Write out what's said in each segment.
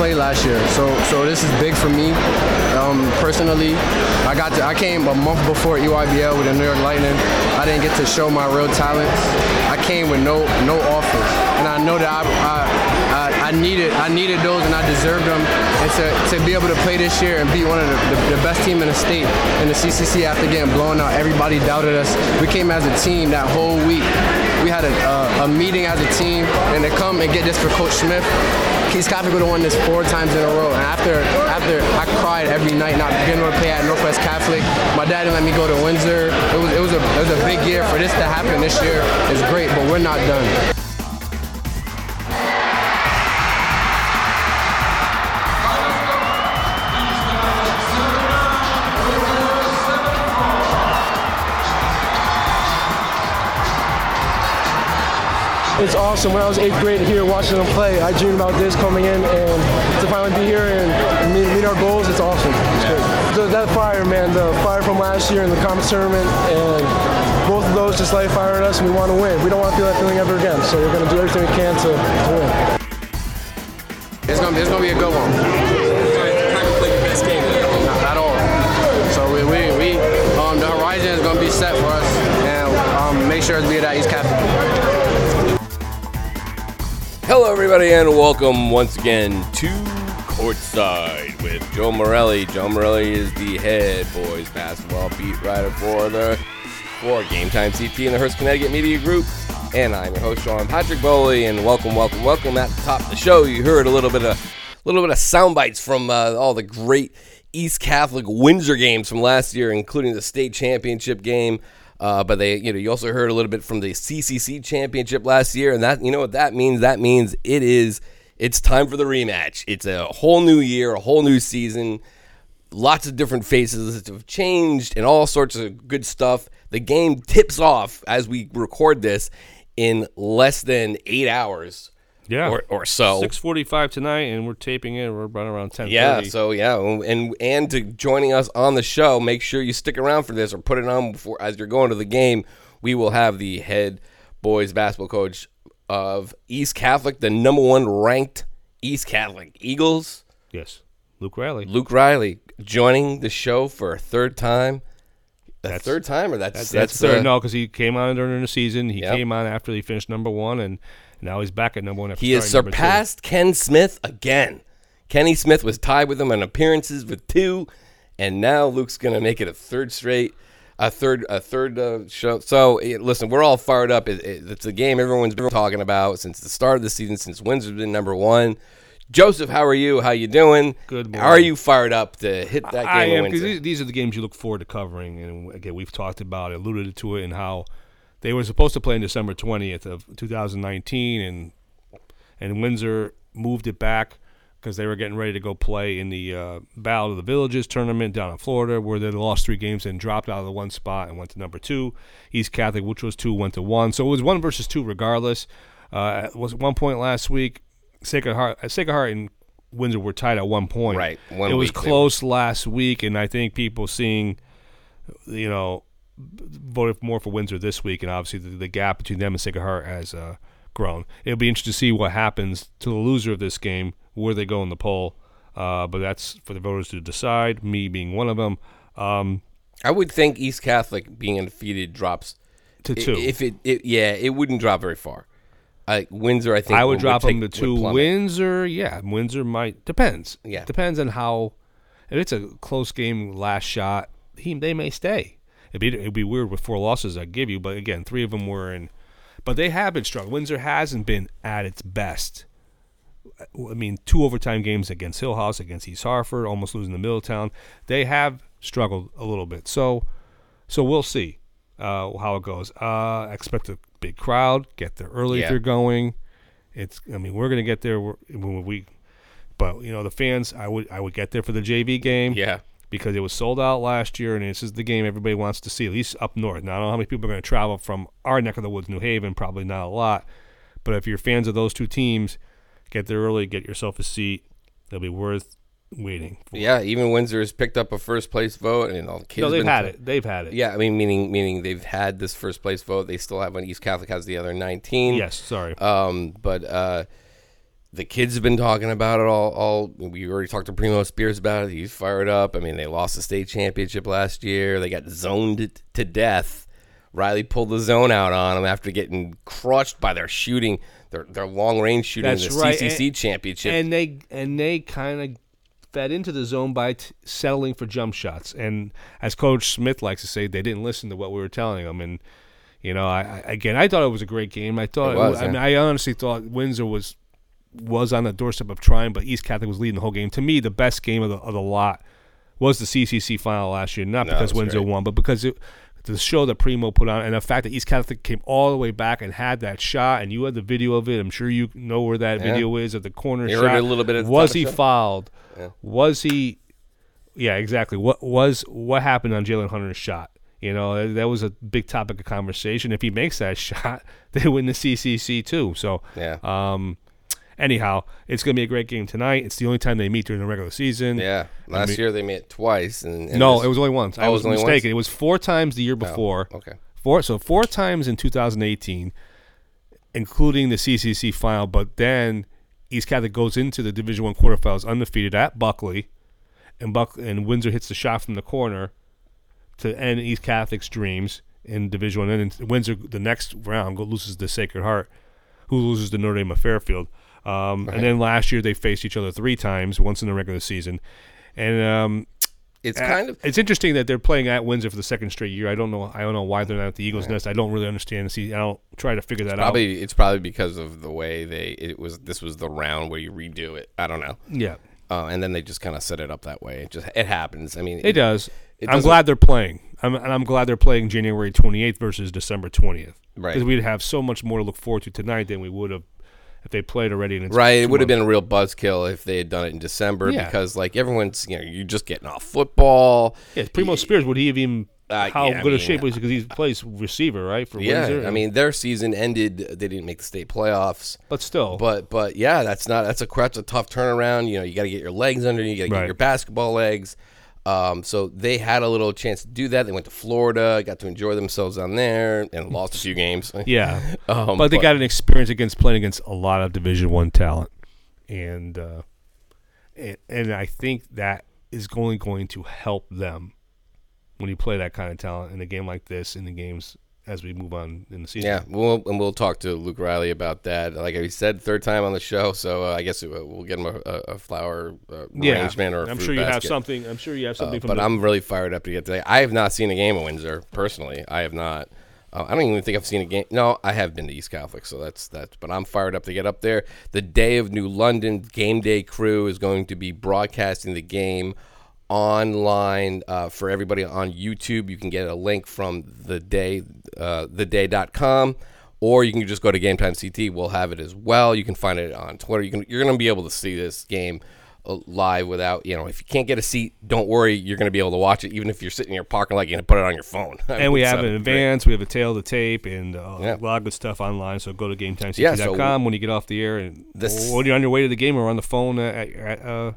I didn't get to play last year, so so this is big for me um, personally. I got to, I came a month before EYBL with the New York Lightning. I didn't get to show my real talents. I came with no no offers, and I know that I, I, I, I needed I needed those and I deserved them. And to, to be able to play this year and be one of the, the, the best team in the state in the CCC after getting blown out, everybody doubted us. We came as a team that whole week. We had a, a, a meeting as a team, and to come and get this for Coach Smith. East Catholic would have won this four times in a row. And after after I cried every night not being able to play at Northwest Catholic, my dad didn't let me go to Windsor. It was it was a it was a big year for this to happen this year. It's great, but we're not done. It's awesome. When I was eighth grade here watching them play, I dreamed about this coming in and to finally be here and meet, meet our goals, it's awesome. It's great. The, that fire, man, the fire from last year in the conference tournament and both of those just light fire fired us and we want to win. We don't want to feel that feeling ever again, so we're going to do everything we can to, to win. It's be gonna be a good one. Not all. So we, um, the horizon is gonna be set for us, and um, make sure to be at East Catholic. Everybody, and welcome once again to Courtside with Joe Morelli. Joe Morelli is the head boys basketball beat writer for the for Game Time CT in the Hearst Connecticut Media Group. And I'm your host, Sean Patrick Bowley, and welcome, welcome, welcome. At the top of the show, you heard a little bit of a little bit of sound bites from uh, all the great East Catholic Windsor games from last year, including the state championship game. Uh, but they, you know, you also heard a little bit from the CCC championship last year, and that, you know, what that means? That means it is, it's time for the rematch. It's a whole new year, a whole new season. Lots of different faces have changed, and all sorts of good stuff. The game tips off as we record this in less than eight hours, Yeah. or, or so. Six forty-five tonight, and we're taping it. We're running around ten. Yeah, so yeah, and and to joining us on the show, make sure you stick around for this or put it on before as you're going to the game. We will have the head boys basketball coach of East Catholic, the number one ranked East Catholic Eagles, yes, Luke Riley. Luke Riley, joining the show for a third time. A That's- third time, or that's That's, that's, that's third. uh, no, because he came on during the season. He Yep. came on after he finished number one, and now he's back at number one. After He has starting number two. surpassed Ken Smith again. Kenny Smith was tied with him on appearances with two, and now Luke's going to make it a third straight, a third, a third uh, show. So eh, listen, we're all fired up. It, it, it's a game everyone's been talking about since the start of the season, since Windsor's been number one. Joseph, how are you? How you doing? Good morning. Are you fired up to hit that game? I am because these, these are the games you look forward to covering, and again, we've talked about, it, alluded to it, and how they were supposed to play on December twentieth of 2019, and and Windsor moved it back because they were getting ready to go play in the uh, Battle of the Villages tournament down in Florida, where they lost three games and dropped out of the one spot and went to number two. East Catholic, which was two, went to one, so it was one versus two regardless. Uh, it was at one point last week, Sacred Heart, uh, Sacred Heart and Windsor were tied at one point. Right, one it was close last week, and I think people seeing, you know, voted more for Windsor this week, and obviously the, the gap between them and Sacred Heart has uh, grown. It'll be interesting to see what happens to the loser of this game, where they go in the poll. Uh, but that's for the voters to decide. Me being one of them. Um, I would think East Catholic being undefeated drops to two. If it, it, yeah, it wouldn't drop very far. I, Windsor, I think I would drop take- them to two. Windsor, yeah, Windsor might depends. Yeah. depends on how. If it's a close game, last shot, he they may stay. It'd be it'd be weird with four losses I give you, but again, three of them were in. But they have been strong. Windsor hasn't been at its best. I mean, two overtime games against Hillhouse, against East Hartford, almost losing to Middletown. They have struggled a little bit. So, so we'll see uh, how it goes. Uh, expect a big crowd. Get there early Yeah. if you're going. It's I mean we're gonna get there we're- when we, but you know the fans I would I would get there for the JV game Yeah. Because it was sold out last year and this is the game everybody wants to see at least up north. Now I don't know how many people are going to travel from our neck of the woods, New Haven, probably not a lot, but if you're fans of those two teams, get there early, get yourself a seat. It'll be worth waiting. For. Yeah, even Windsor has picked up a first place vote, and all the kids. No, they've had it. They've had it. Yeah, I mean, meaning meaning they've had this first place vote. They still have one. East Catholic has the other nineteen. Yes. Sorry. Um, but uh, the kids have been talking about it all. All we already talked to Primo Spears about it. He's fired up. I mean, they lost the state championship last year. They got zoned to death. Riley pulled the zone out on them after getting crushed by their shooting, their their long range shooting That's in the right, CCC and- championship. and they and they kind of fed into the zone by t- settling for jump shots. And as Coach Smith likes to say, they didn't listen to what we were telling them. And you know, I, I again, I thought it was a great game. I thought It was, I yeah. mean, I honestly thought Windsor was was on the doorstep of trying, but East Catholic was leading the whole game. To me, the best game of the of the lot was the CCC final last year. Not No, because Windsor great. won, but because it. The show that Primo put on, and the fact that East Catholic came all the way back and had that shot, and you had the video of it. I'm sure you know where that Yeah. video is at the corner You shot. a little bit was he fouled? Yeah. Was he? Yeah, exactly. What was what happened on Jalen Hunter's shot? You know, that was a big topic of conversation. If he makes that shot, they win the CCC too. So, yeah, um, anyhow, it's going to be a great game tonight. It's the only time they meet during the regular season. yeah. Last mean- year they met twice, and, and No, this- it was only once. I Oh, it was was mistaken. once? It was four times the year oh, before. Oh, okay. Four, so four times in 2018, including the CCC final. But then East Catholic goes into the Division One quarterfinals undefeated at Buckley, and Buck and Windsor hits the shot from the corner to end East Catholic's dreams in Division One. And then Windsor the next round loses to Sacred Heart, who loses to Notre Dame of Fairfield. Um, And then last year they faced each other three times, once in the regular season. And um, It's uh, kind of it's interesting that they're playing at Windsor for the second straight year. I don't know. I don't know why they're not at the Eagles' Nest. I don't really understand. See, I don't try to figure that out. probably it's probably because of the way they it was. This was the round where you redo it. I don't know. Yeah, Uh, and then they just kind of set it up that way. It just it happens. I mean, it does. it I'm glad they're playing. I'm, and I'm glad they're playing January 28th versus December 20th. Right. Because we'd have so much more to look forward to tonight than we would have if they played already. It's Right, it would have been a real buzzkill if they had done it in December Yeah. because like everyone's you know you're just getting off football. Yeah, Primo Spears. Would he have even? Uh, how yeah, I good a shape was he? Because he plays receiver, right? For Yeah, Windsor. I mean their season ended. They didn't make the state playoffs, but still, but but yeah, that's not that's a that's a tough turnaround. You know, you got to get your legs under you. You got to Right. get your basketball legs. Um, so they had a little chance to do that. They went to Florida, got to enjoy themselves on there, and lost a few games. yeah. um, but they got an experience against playing against a lot of Division One talent, and, uh, and and I think that is only going to help them when you play that kind of talent in a game like this, in the games as we move on in the season. Yeah, we'll, and we'll talk to Luke Riley about that. Like I said, third time on the show, so uh, I guess we'll get him a, a, flower uh, yeah. arrangement or a I'm sure you have something. I'm sure you have Uh, something. from but the, I'm really fired up to get today. I have not seen a game at Windsor personally. I have not. Uh, I don't even think I've seen a game. No, I have been to East Catholic, so that's that's. But I'm fired up to get up there. The day of New London game day crew is going to be broadcasting the game online uh, for everybody on YouTube. You can get a link from the day, uh, theday.com, or you can just go to Game Time CT. We'll have it as well. You can find it on Twitter. You can you're going to be able to see this game uh, live without you know if you can't get a seat, don't worry. You're going to be able to watch it even if you're sitting in your parking lot. You can put it on your phone. I and mean, we have it in great. advance. We have a tail to tape and uh, Yeah. a lot of good stuff online. So go to GameTimeCT.com Yeah, so when you get off the air and This- when you're on your way to the game or on the phone uh, at at, uh,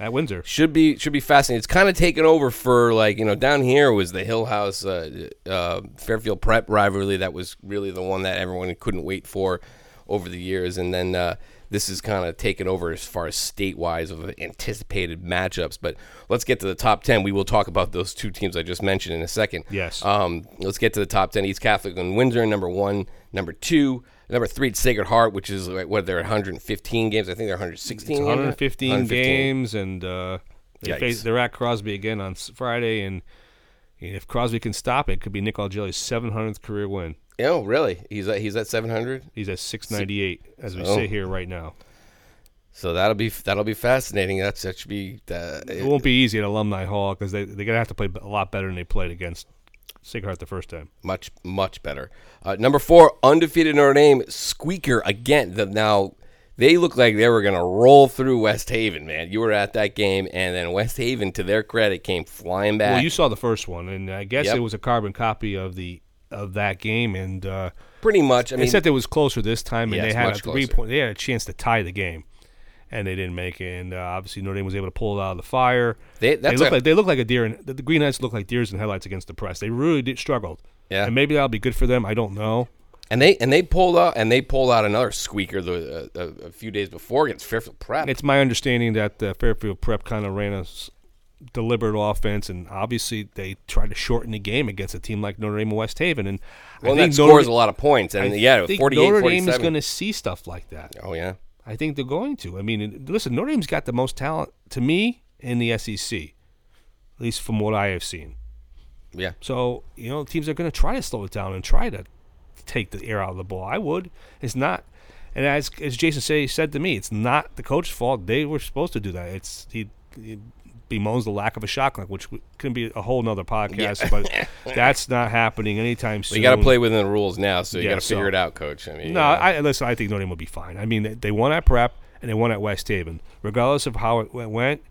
at Windsor. should be should be fascinating. It's kind of taken over for like you know down here was the Hill House uh, uh, Fairfield Prep rivalry that was really the one that everyone couldn't wait for over the years, and then uh, this is kind of taken over as far as state wise of anticipated matchups. But let's get to the top ten. We will talk about those two teams I just mentioned in a second. Yes. Um, let's get to the top ten. East Catholic and Windsor, number one, number two. Number three, Sacred Heart, which is like, what they're 115 games. I think they're 116. It's games. 115, games, and uh, they face, they're at Crosby again on Friday. And, if Crosby can stop it, it could be Nick Algelli's 700th career win. Oh, really? He's at he's at 700. He's at 698 as we Oh. sit here right now. So that'll be that'll be fascinating. That's that should be. Uh, It won't be easy at Alumni Hall because they they're gonna have to play a lot better than they played against Heart the first time. Much, much better. Uh, number four, undefeated Notre Dame, squeaker again. The, now, they look like they were going to roll through West Haven, man. You were at that game, and then West Haven, to their credit, came flying back. Well, you saw the first one, and I guess Yep. it was a carbon copy of the of that game, and uh, Pretty much. I mean, except it was closer this time, and Yeah, they had a three closer. point. They had a chance to tie the game, and they didn't make it. And uh, obviously, Notre Dame was able to pull it out of the fire. They- they look a- like they look like a deer. and the, the Green Knights look like deers in headlights against the press. They really did struggled. Yeah. and maybe that'll be good for them. I don't know. and they and they pulled out and they pulled out another squeaker the, uh, a, a few days before against Fairfield Prep. It's my understanding that uh, Fairfield Prep kind of ran a s- deliberate offense, and obviously they tried to shorten the game against a team like Notre Dame and West Haven. And well, I that think scores Notre, a lot of points, and I yeah, think 48, Notre Dame is going to see stuff like that. Oh yeah, I think they're going to. I mean, listen, Notre Dame's got the most talent to me in the SEC, at least from what I have seen. yeah. So you know, teams are going to try to slow it down and try to take the air out of the ball. I would. It's not, and as as Jason say, said to me, it's not the coach's fault. They were supposed to do that. It's he. he bemoans the lack of a shot clock, which can be a whole nother podcast, but that's not happening anytime soon. You got to play within the rules now, so you Yeah, got to figure it out, coach. I mean, No, uh, I listen. I think Notre Dame will be fine. I mean, they, they won at Prep and they won at West Haven. Regardless of how it went-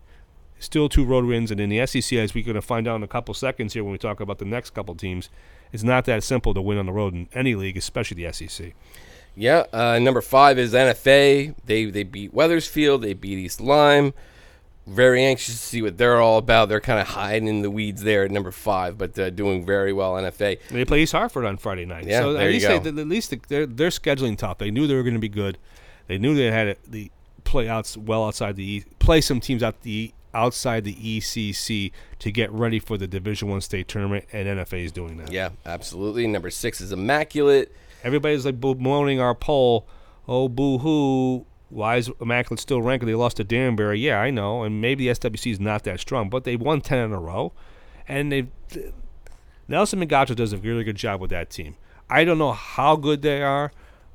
still two road wins. And in the SEC, as we're going to find out in a couple seconds here when we talk about the next couple teams, it's not that simple to win on the road in any league, especially the SEC. Yeah, uh, number five is NFA. They they beat Wethersfield. They beat East Lyme. Very anxious to see what they're all about. They're kind of hiding in the weeds there at number five, but uh, doing very well. NFA. They play East Hartford on Friday night. Yeah, so there at you least go. They, at least they're they're scheduling tough. They knew they were going to be good. They knew they had it, the play outs well outside the play some teams out the outside the ECC to get ready for the Division One state tournament, and NFA is doing that. Yeah, absolutely. Number six is Immaculate. Everybody's like bemoaning our poll. Oh, boo hoo. Why is Immaculate still ranked? They lost to Danbury. Yeah, I know. And maybe the SWC is not that strong, but they won 10 in a row. And they've Nelson McGotter does a really good job with that team. I don't know how good they are,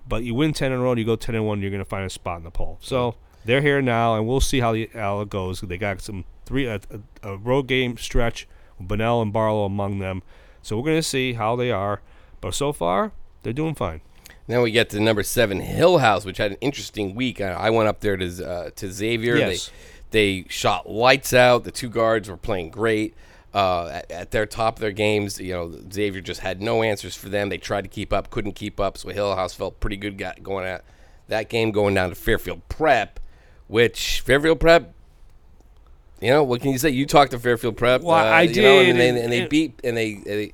but you win 10 in a row you go 10 and 1, you're going to find a spot in the poll. So they're here now, and we'll see how, the, how it goes. They got some three a, a, a road game stretch, Bunnell and Barlow among them. So we're going to see how they are. But so far, they're doing fine. Then we get to number seven, Hill House, which had an interesting week. I, I went up there to uh, to Xavier. Yes. They they shot lights out. The two guards were playing great. Uh, at, at their top of their games, you know, Xavier just had no answers for them. They tried to keep up, couldn't keep up. So Hill House felt pretty good going at that game, going down to Fairfield Prep, which Fairfield Prep. You know what can you say? You talked to Fairfield Prep. Well, uh, I you know, did, and, they, and- and they and- beat and they, they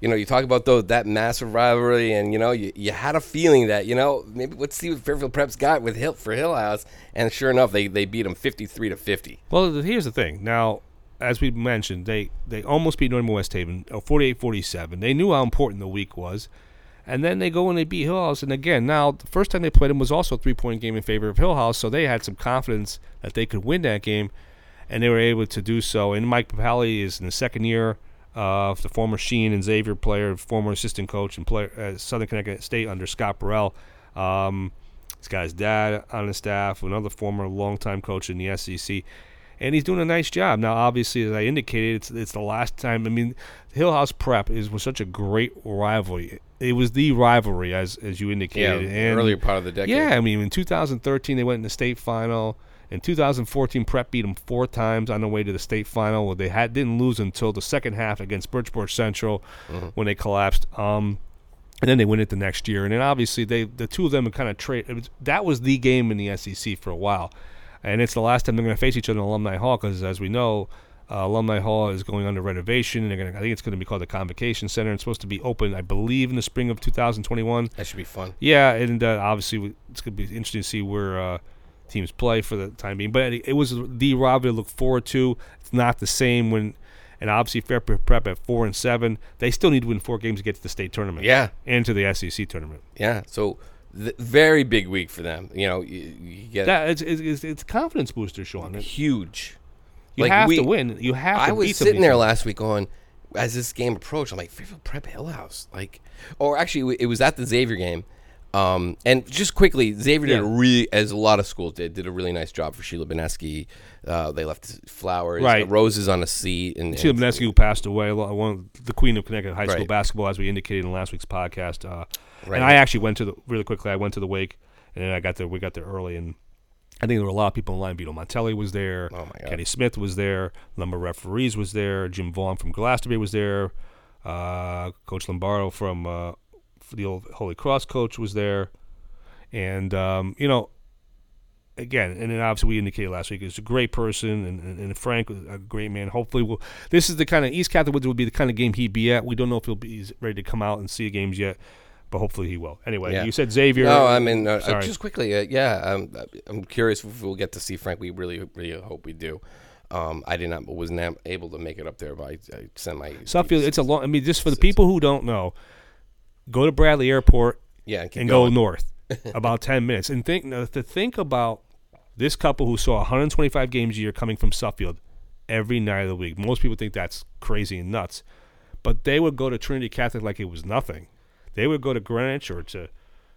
you know, you talk about those that massive rivalry, and you know, you, you had a feeling that you know maybe let's see what Fairfield Prep's got with Hill for Hill House, and sure enough, they they beat them fifty three to fifty. Well, here's the thing. Now, as we mentioned, they, they almost beat Northern West Haven, uh, 48-47. They knew how important the week was. And then they go and they beat Hill House. And again, now, the first time they played them was also a three-point game in favor of Hill House, so they had some confidence that they could win that game, and they were able to do so. And Mike Papale is in the second year of the former Sheehan and Xavier player, former assistant coach and player at Southern Connecticut State under Scott Burrell. Um, he's got his dad on the staff, another former longtime coach in the SEC, and he's doing a nice job. Now, obviously, as I indicated, it's it's the last time. I mean, Hill House Prep is was such a great rivalry. It was the rivalry, as as you Yeah, indicated. and earlier part of the decade. yeah, I mean, in 2013 they went in the state final. In 2014, Prep beat them four times on the way to the state final. Where they had didn't lose until the second half against Bridgeport Central when they collapsed. Um, and then they win it the next year. And then obviously they the two of them kind of trade. Was, that was the game in the SEC for a while, and it's the last time they're going to face each other in Alumni Hall because, as we know. Uh, Alumni Hall is going under renovation. They're going to, I think it's going to be called the Convocation Center. It's supposed to be open, I believe, in the spring of 2021. that should be fun. Yeah, and uh, obviously it's going to be interesting to see where uh, teams play for the time being. But it, was the rivalry to look forward to. It's not the same when, and obviously Fair Pre- Prep at four and seven, they still need to win four games to get to the state tournament. Yeah, and to the SEC tournament. yeah. So th- very big week for them. You know, you, you get That it's, it's, it's, confidence booster, Sean. Huge. You Like, have we- to win. You have I was sitting there last week on as this game approached, I'm like, Fairfield Prep Hill House. Like, or actually, it was at the Xavier game. Um, and just quickly, Xavier did a really, as a lot of schools did, did a really nice job for Sheila Benesky. Uh, they left flowers, Right. roses on a seat, and, Sheila and- Benesky, who passed away, one the queen of Connecticut high school Right. basketball, as we indicated in last week's podcast. Uh, Right. And I actually went to the really quickly. I went to the wake, and then I got there. We got there early, and I think there were a lot of people in line. Vito Montelli was there. Oh, my God. Kenny Smith was there. Number referees was there. Jim Vaughn from Glastonbury was there. Uh, coach Lombardo from uh, the old Holy Cross coach was there, and um, you know, again, and then obviously we indicated last week, he's a great person, and, and, and Frank, a great man. Hopefully, we'll, this is the kind of East Catholic Woods would be the kind of game he'd be at. We don't know if he'll be he's ready to come out and see games yet, but hopefully he will. Anyway, Yeah. you said Xavier. No, I mean, uh, uh, just quickly, uh, yeah. Um, I'm curious if we'll get to see Frank. We really, really hope we do. Um, I did not, was not able to make it up there, but I, I sent my Suffield, it's a long. I mean, just for the people who don't know, go to Bradley Airport yeah, keep and go north about 10 minutes and think to think about this couple who saw 125 games a year coming from Suffield every night of the week. Most people think that's crazy and nuts, but they would go to Trinity Catholic like it was nothing. They would go to Greenwich or to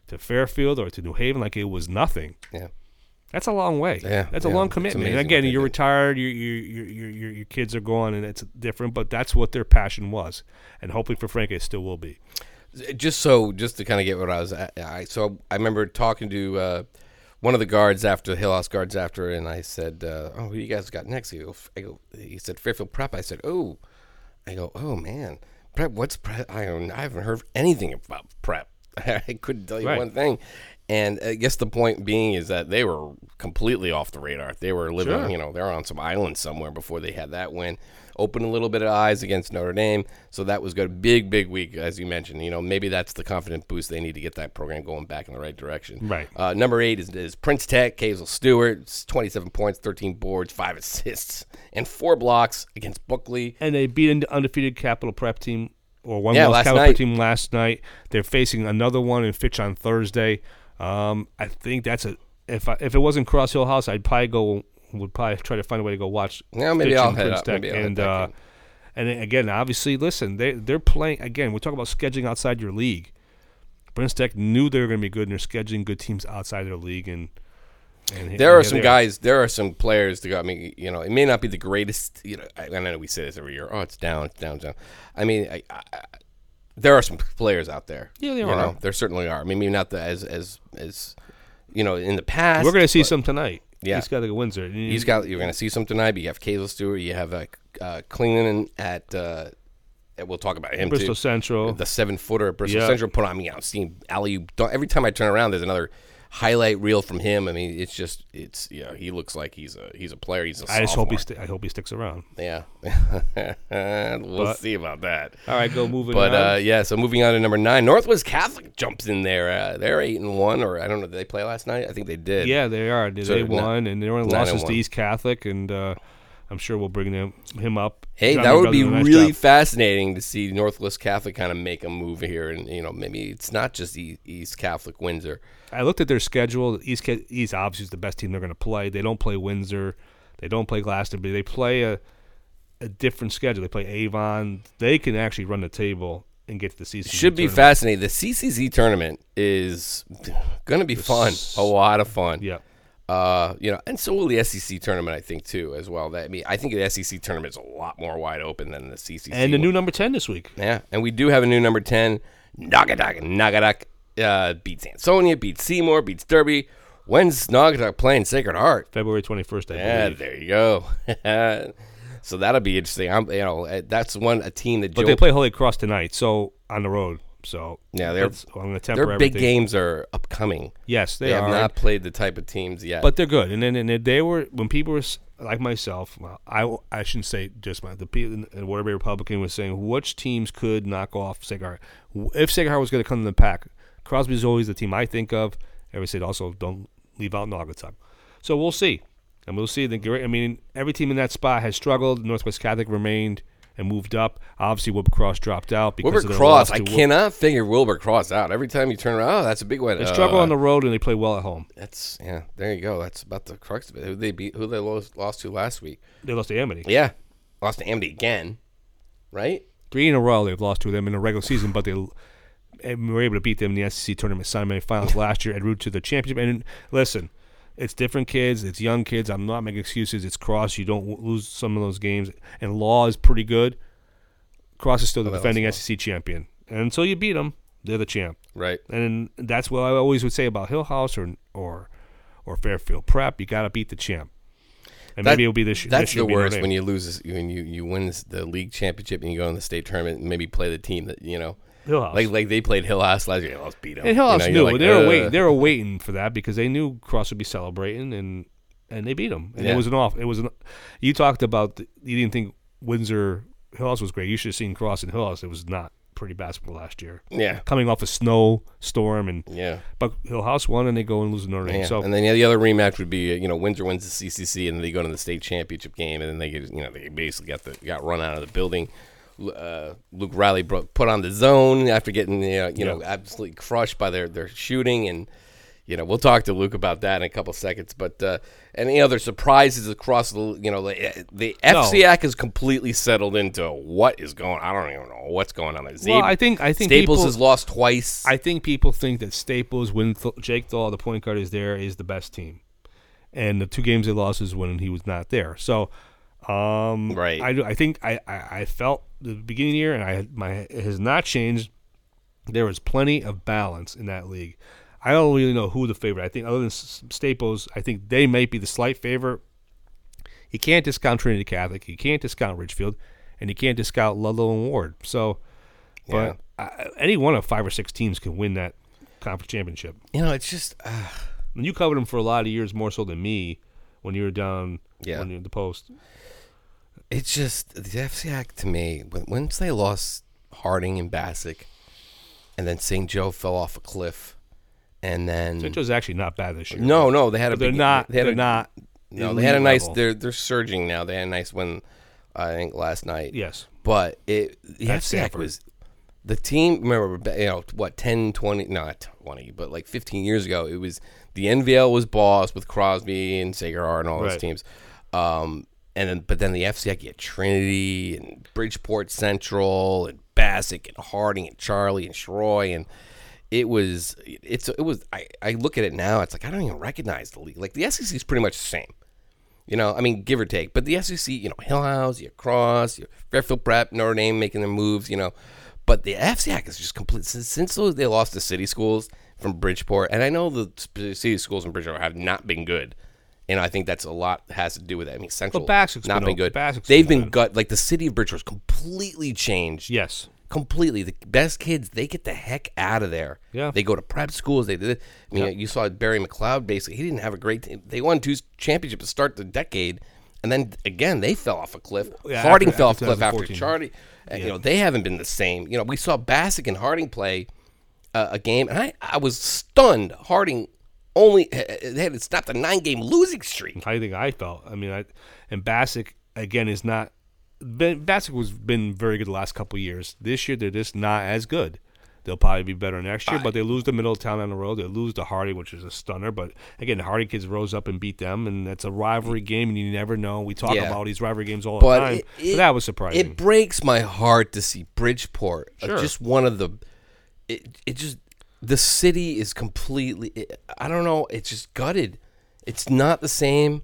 to Fairfield or to New Haven like it was nothing. Yeah. That's a long way. Yeah, that's a long commitment. And again, you're do. retired. Your your your your kids are gone, and it's different. But that's what their passion was, and hopefully for Frank, it still will be. Just so just to kind of get what I was at, I so I remember talking to uh, one of the guards after the Hill House guards after, and I said, uh, "Oh, who you guys got next?" He, go, I go, he said Fairfield Prep. I said, "Oh," I go, "Oh man, prep. What's prep? I I haven't heard anything about prep. I couldn't tell you Right. one thing." And I guess the point being is that they were completely off the radar. They were living, Sure. you know, they're on some island somewhere before they had that win. Opened a little bit of eyes against Notre Dame, so that was good. Big, big week, as you mentioned. You know, maybe that's the confident boost they need to get that program going back in the right direction. Right. Uh, number eight is, is Prince Tech, Kazel Stewart, It's 27 points, 13 boards, five assists, and four blocks against Buckley. and they beat an undefeated Capital Prep team or one Yeah, lost night. Team last night. They're facing another one in Fitch on Thursday. Um, I think that's a if I, if it wasn't Cross Hill House, I'd probably go would probably try to find a way to go watch. Yeah, maybe Fitch I'll and head Prince up. Tech. Maybe I'll and uh, and again, obviously, listen, they they're playing again. We're talking about scheduling outside your league. Prince Tech knew they were going to be good, and they're scheduling good teams outside their league. And, and There are some guys. There are some players to go. I mean, you know, it may not be the greatest. You know, I, I know we say this every year. Oh, it's down, it's down, it's down. I mean, I, I, there are some players out there. Yeah, there you are. Know, there certainly are. I mean, maybe not the, as as as you know in the past. We're going to see but some tonight. Yeah. he's got to go Windsor. He's got. You're going to see some tonight. But you have Kazel Stewart. You have uh, uh, Clingan at. Uh, we'll talk about him Bristol too. Central. The seven footer at Bristol Yeah. Central put on me. I'm seeing alley. Every time I turn around, there's another highlight reel from him. I mean, it's just it's yeah. He looks like he's a he's a player. He's a I just hope he sti- I hope he sticks around. Yeah, we'll But- see about that. All right, go moving But on. uh, yeah, so moving on to number nine, Northwest Catholic jumps in there. Uh, they're eight and one, or I don't know. Did they play last night? I think they did. yeah, they are. They, So they won, and they were in nine and losses to. East Catholic, and uh, I'm sure we'll bring them him up. Hey, John that would be nice really job. fascinating to see Northwest Catholic kind of make a move here, and you know maybe it's not just East Catholic Windsor. I looked at their schedule. East East obviously is the best team they're going to play. They don't play Windsor. They don't play Glastonbury. They play a a different schedule. They play Avon. They can actually run the table and get to the CCC. Should be tournament. fascinating. The CCC tournament is going to be fun, a lot of fun. Yeah. Uh, you know, and so will the SEC tournament, I think, too, as well. That I mean, I think the SEC tournament is a lot more wide open than the CCC. And the new number ten this week. Yeah, and we do have a new number 10. Naugatuck. Naugatuck uh, beats Ansonia, beats Seymour, beats Derby. When's Naugatuck playing Sacred Heart? February 21st, Yeah, believe. there you go. so that'll be interesting. I'm, you know, that's one a team that But Joe, they play Holy Cross tonight, so on the road. So Yeah, they're- that's- I'm temper their big games are upcoming. Yes, they, They, have not played the type of teams yet. but they're good. And then and then they were when people were like myself. Well, I I shouldn't say just my the people and Waterbury Republican was saying which teams could knock off Heart. If Heart was going to come to the pack, Crosby's always the team I think of. Everybody said also don't leave out Naugatuck. So we'll see, and we'll see. The. I mean, every team in that spot has struggled. Northwest Catholic remained and moved up. Obviously, Wilbur Cross dropped out because Wilbur Cross, I Wil- cannot figure Wilbur Cross out. Every time you turn around, oh, that's a big one. They struggle Uh, on the road and they play well at home. That's yeah. There you go. That's about the crux of it. Who they beat? Who they lost, lost to last week? They lost to Amity. Yeah, lost to Amity again, right? Three in a row they've lost to them in the regular season, but they were able to beat them in the SEC tournament semifinals last year and route to the championship. And listen, it's different kids, it's young kids. I'm not making excuses. It's Cross. You don't lose some of those games, and Law is pretty good. Cross is still the oh, Well, defending SEC champion, and until you beat them, they're the champ. Right. And that's what I always would say about Hill House or or or Fairfield Prep. You got to beat the champ. And That- maybe it'll be this. That's this the will be Notre worst when you lose this- when you you win this, the league championship and you go in the state tournament and maybe play the team that you know Hill House. like like they played Hill House last year. Let's beat them. And Hill House you know, knew like, they were waiting. They were waiting for that because they knew Cross would be celebrating, and and they beat them. And Yeah. it was an off. It was an. You talked about the, you didn't think Windsor Hill House was great. You should have seen Cross and Hill House. It was not pretty basketball last year. Yeah. Coming off a snow storm and Yeah. but Hill House won and they go and lose to Notre Dame. Yeah. So and then the other rematch would be you know Windsor wins the CCC and then they go to the state championship game and then they get you know they basically got the got run out of the building. Uh, Luke Riley put on the zone after getting uh, you know absolutely crushed by their their shooting and you know we'll talk to Luke about that in a couple seconds. But uh, any other surprises across the you know the, the FCAC is completely settled into what is going. I don't even know what's going on there. well, I think I think Staples people, has lost twice. I think people think that Staples, when Th- Jake Thaw, the point guard, is there, is the best team. And the two games they lost is when he was not there. So, um, Right. I, do- I think I, I, I felt the beginning of the year, and I my it has not changed. There was plenty of balance in that league. I don't really know who the favorite. I think other than S- Staples, I think they might be the slight favorite. You can't discount Trinity Catholic. You can't discount Ridgefield, and you can't discount Ludlowe and Warde. So, but uh, any one of five or six teams can win that conference championship. you know it's just. Uh, And you covered them for a lot of years, more so than me, when you were down Yeah. when you were at the post. It's just the FCAC to me. When, once they lost Harding and Bassick, and then St. Joe fell off a cliff, and then St. Joe's actually not bad this year. no, no, they had a. They're big- not. They had They're a, not. No, they had a nice. level. They're they're surging now. They had a nice win, I think, last night. Yes. But it the FCAC Stamford. was the team. Remember, you know what? 10, 20, not twenty, but like fifteen years ago, it was the NVL was boss with Crosby and Sacred Heart and all those teams. Um, and then but then the FCAC, you had Trinity and Bridgeport Central and Bassick and Harding and Charlie and Shroy and. It was, it's, it was. I, I look at it now. It's like I don't even recognize the league. Like the SEC is pretty much the same. You know, I mean, give or take. But the SEC, you know, Hillhouse, you Cross, you Fairfield Prep, Notre Dame making their moves, you know. But the FCAC is just complete. Since, since they lost the city schools from Bridgeport, and I know the city schools in Bridgeport have not been good. And I think that's a lot has to do with that. I mean, Central Well, Bassick's not been been good. They've been been gut. Like the city of Bridgeport's completely changed Yes. completely the best kids they get the heck out of there Yeah. they go to prep schools they did i mean you saw barry mcleod basically he didn't have a great team they won two championships to start the decade and then again they fell off a cliff Yeah, harding after- fell off a cliff after 2014. charlie uh, you know they haven't been the same you know we saw bassick and harding play uh, a game and i i was stunned harding only they had stopped a nine game losing streak I think I felt. I mean, I and Bassick again is not. Bassick was been very good the last couple of years. This year they're just not as good. They'll probably be better next year, but they lose to Middletown on the road. They lose to Harding, which is a stunner. But again, the Harding kids rose up and beat them, and that's a rivalry game, and you never know. We talk Yeah. about these rivalry games all but the time, it, that was surprising. It breaks my heart to see Bridgeport, uh, just one of the. It, it just the city is completely. I don't know. It's just gutted. It's not the same.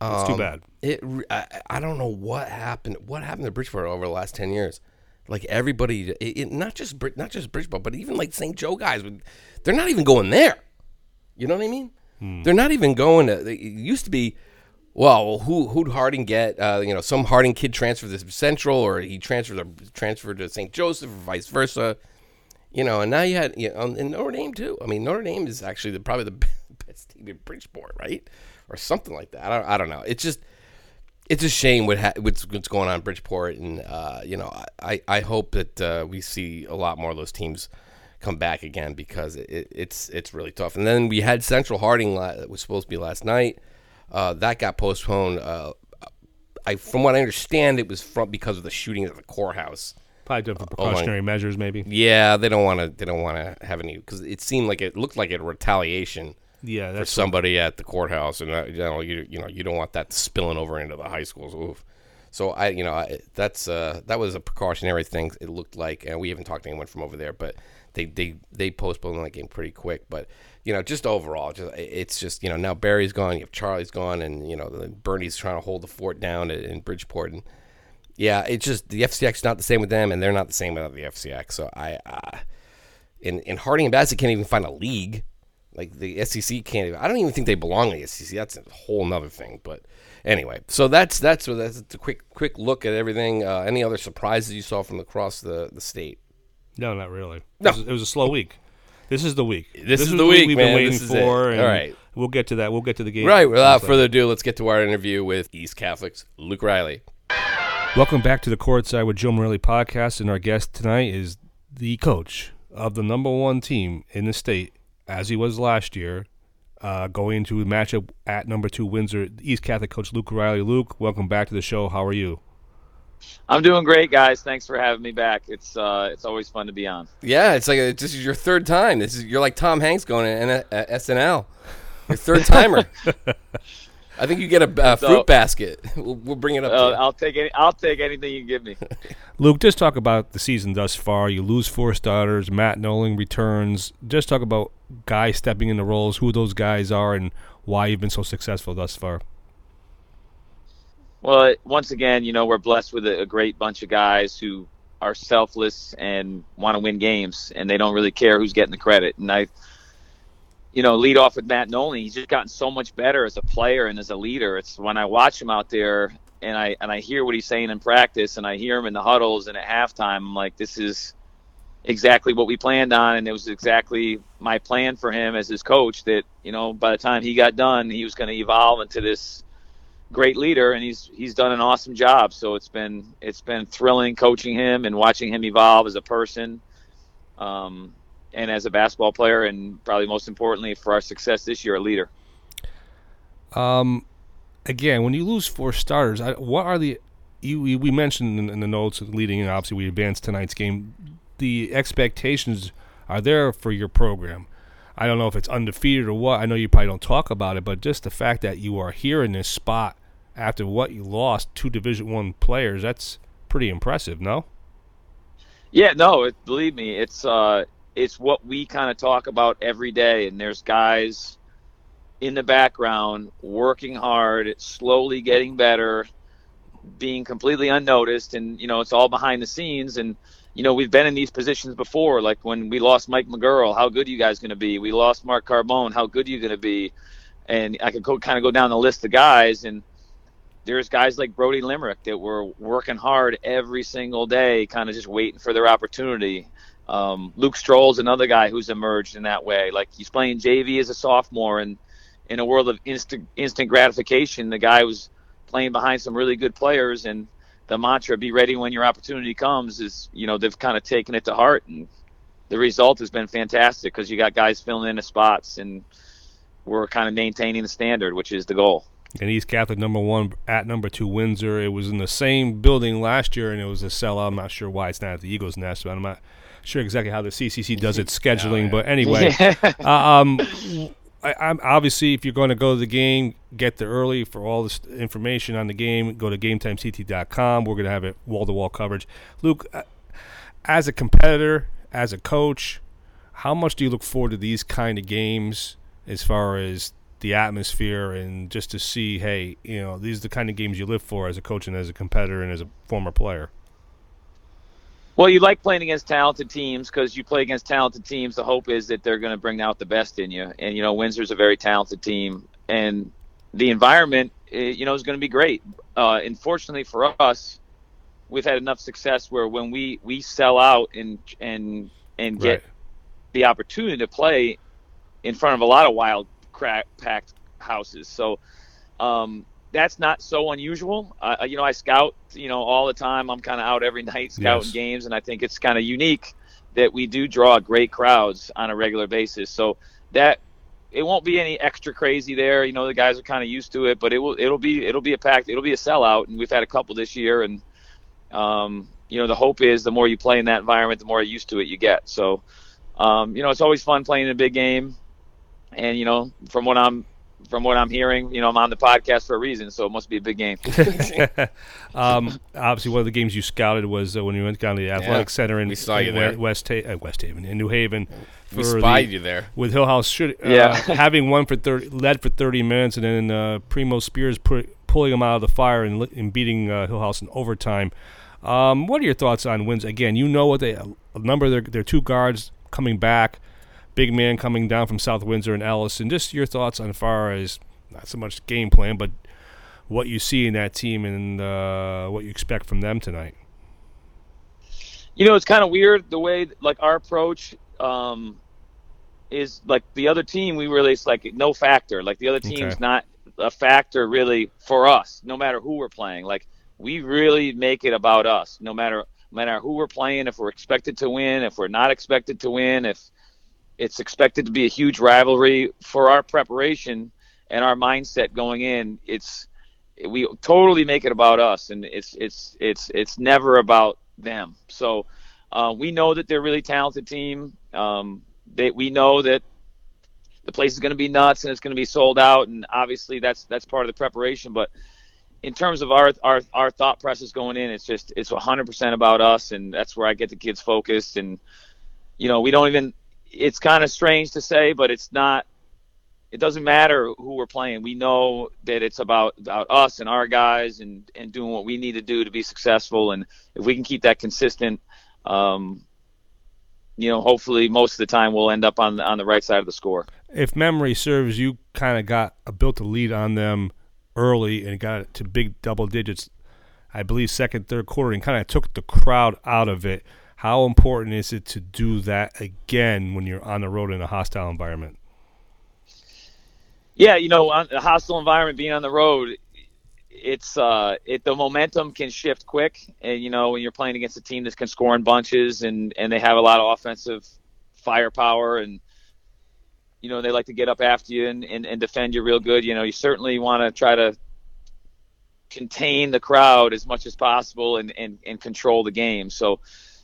it's too Um, bad. It. I, I don't know what happened. What happened to Bridgeport over the last ten years? Like everybody, it, it, not just Brid- not just Bridgeport, but even like St. Joe guys. They're not even going there. You know what I mean? Hmm. They're not even going to. It used to be. Well, who who'd Harding get? Uh, you know, some Harding kid transferred to Central, or he transferred to, transferred to St. Joseph, or vice versa. You know, and now you had you know, and Notre Dame too. I mean, Notre Dame is actually the, probably the best team in Bridgeport, right, or something like that. I don't, I don't know. It's just it's a shame what ha- what's, what's going on in Bridgeport, and uh, you know, I, I hope that uh, we see a lot more of those teams come back again because it, it, it's it's really tough. And then we had Central Harding la- that was supposed to be last night. Uh, that got postponed. Uh, I, from what I understand, it was from because of the shooting at the courthouse. Probably done for oh, precautionary measures, maybe. Yeah, they don't want to. They don't want to have any because it seemed like it looked like a retaliation Yeah, for somebody at the courthouse, and uh, you know, you, you know, you don't want that spilling over into the high schools. Oof. So I, you know, I, that's uh, that was a precautionary thing. It looked like, and we haven't talked to anyone from over there, but they they they postponed that game pretty quick. But you know, just overall, just it's just you know now Barry's gone, you have Charlie's gone, and you know Bernie's trying to hold the fort down in Bridgeport, and yeah, it's just the FCX is not the same with them, and they're not the same without the FCX. So I, uh, in in Harding and Bassick can't even find a league. Like the SEC can't. Even, I don't even think they belong in the SEC. That's a whole nother thing. But anyway, so that's that's that's a quick quick look at everything. Uh, any other surprises you saw from across the the state? No, not really. No. It was, it was a slow week. This is the week. This is is the week, we've man. been waiting This is for. it. All right. We'll get to that. We'll get to the game. Right. Without further ado, let's get to our interview with East Catholics Luke Riley. Welcome back to the Courtside with Joe Morelli podcast, and our guest tonight is the coach of the number one team in the state, as he was last year, uh, going into a matchup at number two Windsor. East Catholic coach Luke Riley. Luke, welcome back to the show. How are you? I'm doing great, guys. Thanks for having me back. It's uh, it's always fun to be on. Yeah, it's like a, this is your third time. This is you're like Tom Hanks going to N- uh, SNL. Your third timer. I think you get a uh, fruit basket. We'll, we'll bring it up. Uh, to. I'll take any. I'll take anything you give me. Luke, just talk about the season thus far. You lose four starters. Matt Nolan returns. Just talk about guys stepping in the roles, who those guys are, and why you've been so successful thus far. Well, once again, you know we're blessed with a, a great bunch of guys who are selfless and want to win games, and they don't really care who's getting the credit. And I, you know, lead off with Matt Nolan. He's just gotten so much better as a player and as a leader. It's when I watch him out there and I and I hear what he's saying in practice, and I hear him in the huddles and at halftime. I'm like, this is exactly what we planned on, and it was exactly my plan for him as his coach. That you know, by the time he got done, he was going to evolve into this great leader, and he's he's done an awesome job. So it's been it's been thrilling coaching him and watching him evolve as a person, um, and as a basketball player, and probably most importantly for our success this year, a leader. Um, again, when you lose four starters, I, what are the you, we mentioned in, in the notes leading in? Obviously, we advanced tonight's game. The expectations are there for your program. I don't know if it's undefeated or what. I know you probably don't talk about it, but just the fact that you are here in this spot after what you lost two Division One players—that's pretty impressive, no? Yeah, no, it, believe me, it's uh, it's what we kind of talk about every day, and there's guys in the background working hard, slowly getting better, being completely unnoticed, and you know it's all behind the scenes. And you know we've been in these positions before, like when we lost Mike McGurl, how good are you guys going to be? We lost Mark Carbone, how good are you going to be? And I could go kind of go down the list of guys, and there's guys like Brody Limerick that were working hard every single day, kind of just waiting for their opportunity. Um, Luke Stroll's another guy who's emerged in that way. Like he's playing JV as a sophomore, and in a world of instant instant gratification, the guy was playing behind some really good players, and the mantra "be ready when your opportunity comes" is you know they've kind of taken it to heart, and the result has been fantastic because you got guys filling in the spots, and we're kind of maintaining the standard, which is the goal. And East Catholic number one at number two Windsor. It was in the same building last year, and it was a sellout. I'm not sure why it's not at the Eagles Nest, but I'm not sure exactly how the CCC does its scheduling. But anyway, uh, um, I, I'm obviously if you're going to go to the game, get there early for all this information on the game. Go to GameTimeCT.com. We're going to have it wall to wall coverage. Luke, uh, as a competitor, as a coach, how much do you look forward to these kind of games as far as the atmosphere and just to see, hey, you know, these are the kind of games you live for as a coach and as a competitor and as a former player. Well, you like playing against talented teams because you play against talented teams. The hope is that they're going to bring out the best in you. And you know, Windsor's a very talented team, and the environment, eh, you know, is going to be great. Uh, and fortunately for us, we've had enough success where when we we sell out and and and get Right. the opportunity to play in front of a lot of wild crack packed houses. So um, that's not so unusual. Uh, you know, I scout, you know, all the time. I'm kind of out every night scouting Yes. games, and I think it's kind of unique that we do draw great crowds on a regular basis. So that it won't be any extra crazy there. You know, the guys are kind of used to it, but it will it'll be it'll be a packed it'll be a sellout, and we've had a couple this year, and um, you know, the hope is the more you play in that environment, the more used to it you get. So, um, you know, it's always fun playing a big game, and you know, from what I'm from what I'm hearing, you know, I'm on the podcast for a reason, so it must be a big game. um, obviously, one of the games you scouted was uh, when you went down to the Athletic Yeah, Center in, we saw you in there. West, Ha- uh, West Haven, in New Haven. We for spied the- you there. with Hill House should, uh, Yeah. having one for 30, led for 30 minutes, and then uh, Primo Spears put, pulling him out of the fire and, and beating uh, Hill House in overtime. Um, what are your thoughts on wins? Again, you know what they a number of their, their two guards coming back, big man coming down from South Windsor and Ellison. Just your thoughts on far as not so much game plan, but what you see in that team and uh, what you expect from them tonight. you know, it's kind of weird the way like our approach um, is like the other team. We really it's like no factor. Like the other team's Okay. not a factor really for us. No matter who we're playing, like we really make it about us. No matter no matter who we're playing, if we're expected to win, if we're not expected to win, if it's expected to be a huge rivalry for our preparation and our mindset going in. It's we totally make it about us, and it's it's it's it's never about them. So uh, we know that they're a really talented team. Um, they, we know that the place is going to be nuts and it's going to be sold out, and obviously that's that's part of the preparation. But in terms of our our our thought process going in, it's just it's 100% about us, and that's where I get the kids focused. And you know, we don't even. It's kind of strange to say, but it's not. It doesn't matter who we're playing. We know that it's about about us and our guys, and and doing what we need to do to be successful. And if we can keep that consistent, um, you know, hopefully most of the time we'll end up on on the right side of the score. if memory serves, you kind of got a built a lead on them early and got it to big double digits. I believe second, third quarter, and kind of took the crowd out of it. How important is it to do that again when you're on the road in a hostile environment? Yeah, you know, on a hostile environment, being on the road, it's uh, it the momentum can shift quick, and you know when you're playing against a team that can score in bunches and and they have a lot of offensive firepower and you know they like to get up after you and, and, and defend you real good. You know, you certainly want to try to contain the crowd as much as possible and, and, and control the game. So,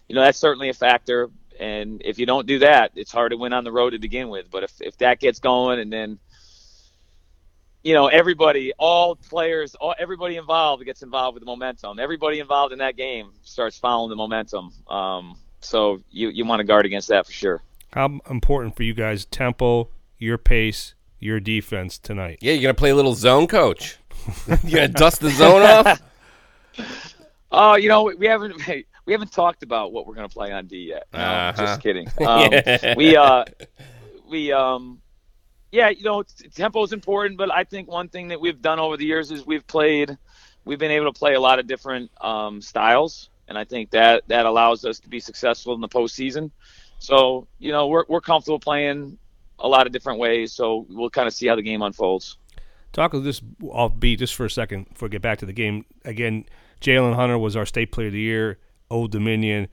you know, that's certainly a factor. And if you don't do that, it's hard to win on the road to begin with. But if, if that gets going and then you know everybody all players all, everybody involved gets involved with the momentum everybody involved in that game starts following the momentum um, so you, you want to guard against that for sure How important for you guys tempo, your pace, your defense tonight? Yeah, you're gonna play a little zone, coach. you're gonna dust the zone off? oh you know we haven't we haven't talked about what we're going to play on d yet. No, Uh-huh. just kidding. Um, we uh we um yeah you know t- tempo is important but i think one thing that we've done over the years is we've played we've been able to play a lot of different um, styles and i think that that allows us to be successful in the postseason. So you know we're, we're comfortable playing a lot of different ways so we'll kind of see how the game unfolds. Talk of this offbeat just for a second before we get back to the game. Again, Jalen Hunter was our state player of the year, Old Dominion.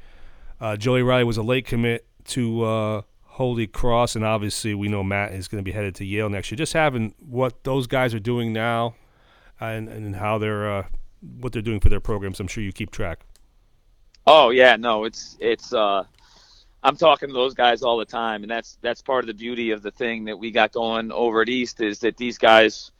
Uh, Joey Riley was a late commit to uh, Holy Cross, and obviously we know Matt is going to be headed to Yale next year. Just having what those guys are doing now and, and how they're uh, what they're doing for their programs, I'm sure you keep track. Oh yeah, no, it's it's uh I'm talking to those guys all the time and that's that's part of the beauty of the thing that we got going over at East is that these guys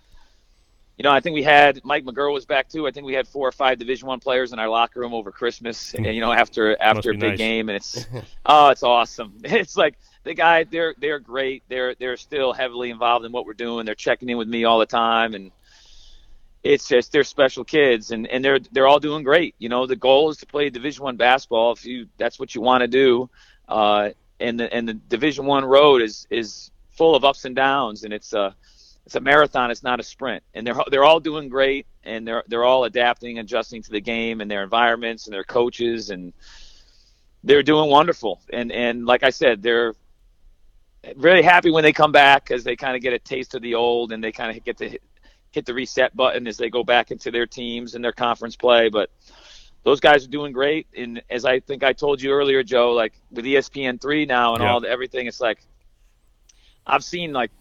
you know, I think we had Mike McGuirl was back too. I think we had four or five Division One players in our locker room over Christmas, and you know, after after a big nice. game, and it's oh, it's awesome. It's like the guy, they're they're great. They're they're still heavily involved in what we're doing. They're checking in with me all the time, and it's just they're special kids, and and they're they're all doing great. You know, the goal is to play Division One basketball. If you that's what you want to do, uh, and the and the Division One road is is full of ups and downs, and it's uh it's a marathon. It's not a sprint, and they're they're all doing great, and they're they're all adapting, adjusting to the game and their environments and their coaches, and they're doing wonderful. And and like I said, they're really happy when they come back because they kind of get a taste of the old, and they kind of get to hit, hit the reset button as they go back into their teams and their conference play. But those guys are doing great, and as I think I told you earlier, Joe, like with ESPN three now and Yeah. all the, everything, it's like I've seen like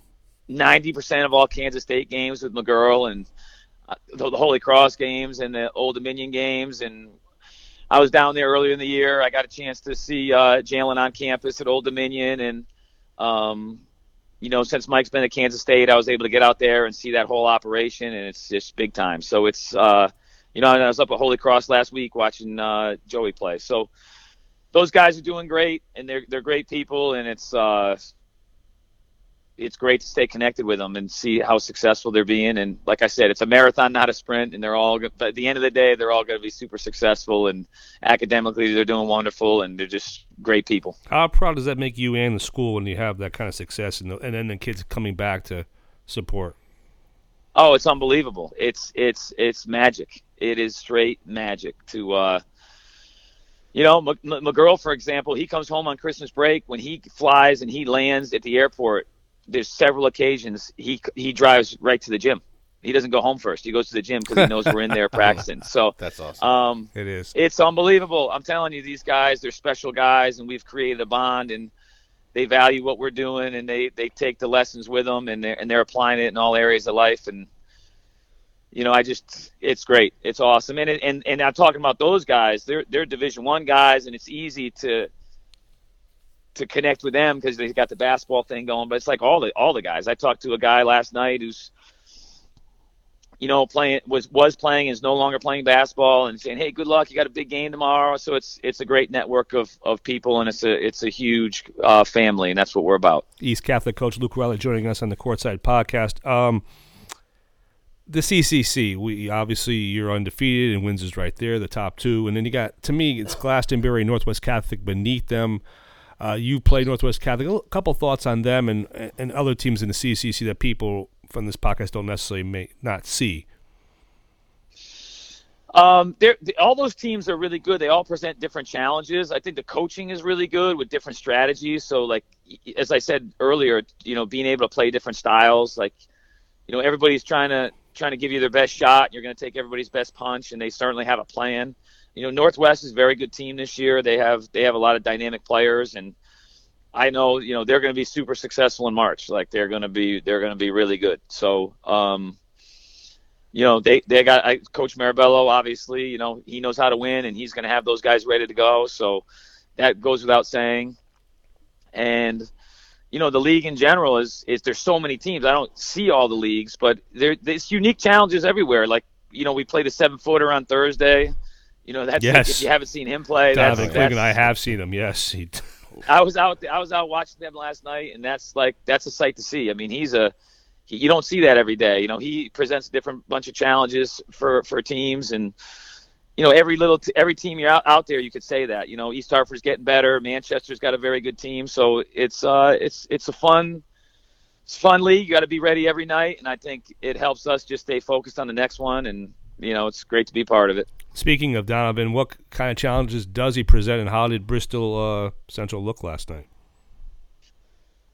90% of all Kansas State games with McGuirl and uh, the, the Holy Cross games and the Old Dominion games. And I was down there earlier in the year. I got a chance to see uh, Jalen on campus at Old Dominion. And, um, you know, since Mike's been at Kansas State, I was able to get out there and see that whole operation, and it's just big time. So it's, uh, you know, I was up at Holy Cross last week watching uh, Joey play. So those guys are doing great, and they're they're great people, and it's uh, it's great to stay connected with them and see how successful they're being. And like I said, it's a marathon, not a sprint. And they're all, but at the end of the day, they're all going to be super successful. And academically, they're doing wonderful, and they're just great people. How proud does that make you and the school when you have that kind of success, and, the, and then the kids coming back to support? Oh, it's unbelievable. It's it's it's magic. It is straight magic to. uh you know, McGuirl, for example, he comes home on Christmas break. When he flies and he lands at the airport, there's several occasions he he drives right to the gym. He doesn't go home first. He goes to the gym because he knows we're in there practicing. So that's awesome. Um, it is. It's unbelievable. I'm telling you, these guys, they're special guys, and we've created a bond, and they value what we're doing, and they they take the lessons with them, and they're and they're applying it in all areas of life, and you know, I just it's great. It's awesome, and and and I'm talking about those guys. They're they're Division One guys, and it's easy to to connect with them because they got the basketball thing going. But it's like all the all the guys. I talked to a guy last night who's you know playing was was playing is no longer playing basketball and saying hey good luck. You got a big game tomorrow. So it's it's a great network of, of people and it's a it's a huge uh, family and that's what we're about. East catholic coach luke riley joining us on the courtside podcast. Um, the ccc we obviously you're undefeated and wins is right there the top two. And then you got to me it's glastonbury northwest catholic beneath them uh, you play Northwest Catholic. A couple thoughts on them and and other teams in the CCC that people from this podcast don't necessarily may not see. Um, they, all those teams are really good. They all present different challenges. I think the coaching is really good with different strategies. So, like as I said earlier, you know, being able to play different styles. Like, you know, everybody's trying to trying to give you their best shot. You're going to take everybody's best punch, and they certainly have a plan you know Northwest is a very good team this year. They have they have a lot of dynamic players, and I know you know they're going to be super successful in March. Like they're going to be they're going to be really good. So um, you know they they got I, Coach Marabello. Obviously, you know he knows how to win, and he's going to have those guys ready to go. So that goes without saying. And you know the league in general is is there's so many teams. I don't see all the leagues, but there there's unique challenges everywhere. Like you know we played a seven footer on Thursday. You know, that's yes. if you haven't seen him play. Donovan that's, I have seen him. Yes, he. I was out. I was out watching them last night, and that's like that's a sight to see. I mean, he's a he, you don't see that every day. You know, he presents a different bunch of challenges for for teams, and you know, every little t- every team you're out, out there, you could say that. You know, East Hartford's getting better. Manchester's got a very good team, so it's uh it's it's a fun. It's fun league. You got to be ready every night, and I think it helps us just stay focused on the next one. And you know, it's great to be part of it. Speaking of Donovan, what kind of challenges does he present, and how did Bristol uh, Central look last night?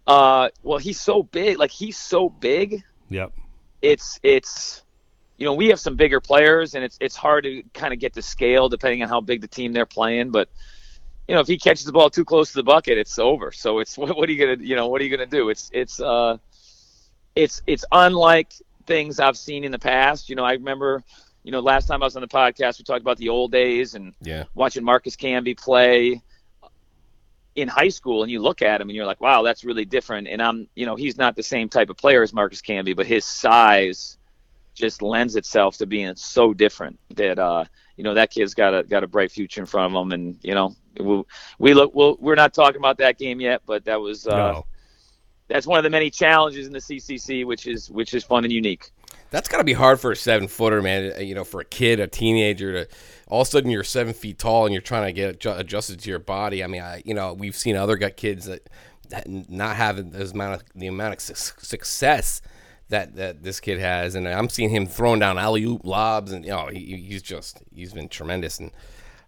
Uh, well, he's so big. Like he's so big. Yep. It's it's, you know, we have some bigger players, and it's it's hard to kind of get the scale depending on how big the team they're playing. But you know, if he catches the ball too close to the bucket, it's over. So it's what, what are you gonna you know what are you gonna do? It's it's uh, it's it's unlike things I've seen in the past. You know, I remember you know, last time I was on the podcast, we talked about the old days and yeah. watching Marcus Camby play in high school, and you look at him and you're like, wow, that's really different. And I'm, you know, he's not the same type of player as Marcus Camby, but his size just lends itself to being so different that, uh, you know, that kid's got a got a bright future in front of him. And you know, we, we look, we'll, we're not talking about that game yet, but that was. Uh, no. That's one of the many challenges in the CCC, which is which is fun and unique. That's got to be hard for a seven footer, man. Uh, you know, for a kid, a teenager to all of a sudden you're seven feet tall and you're trying to get adjusted to your body. I mean, I you know we've seen other gut kids that, that not having as amount of the amount of success that that this kid has, and I'm seeing him throwing down alley oop lobs, and you know he, he's just he's been tremendous, and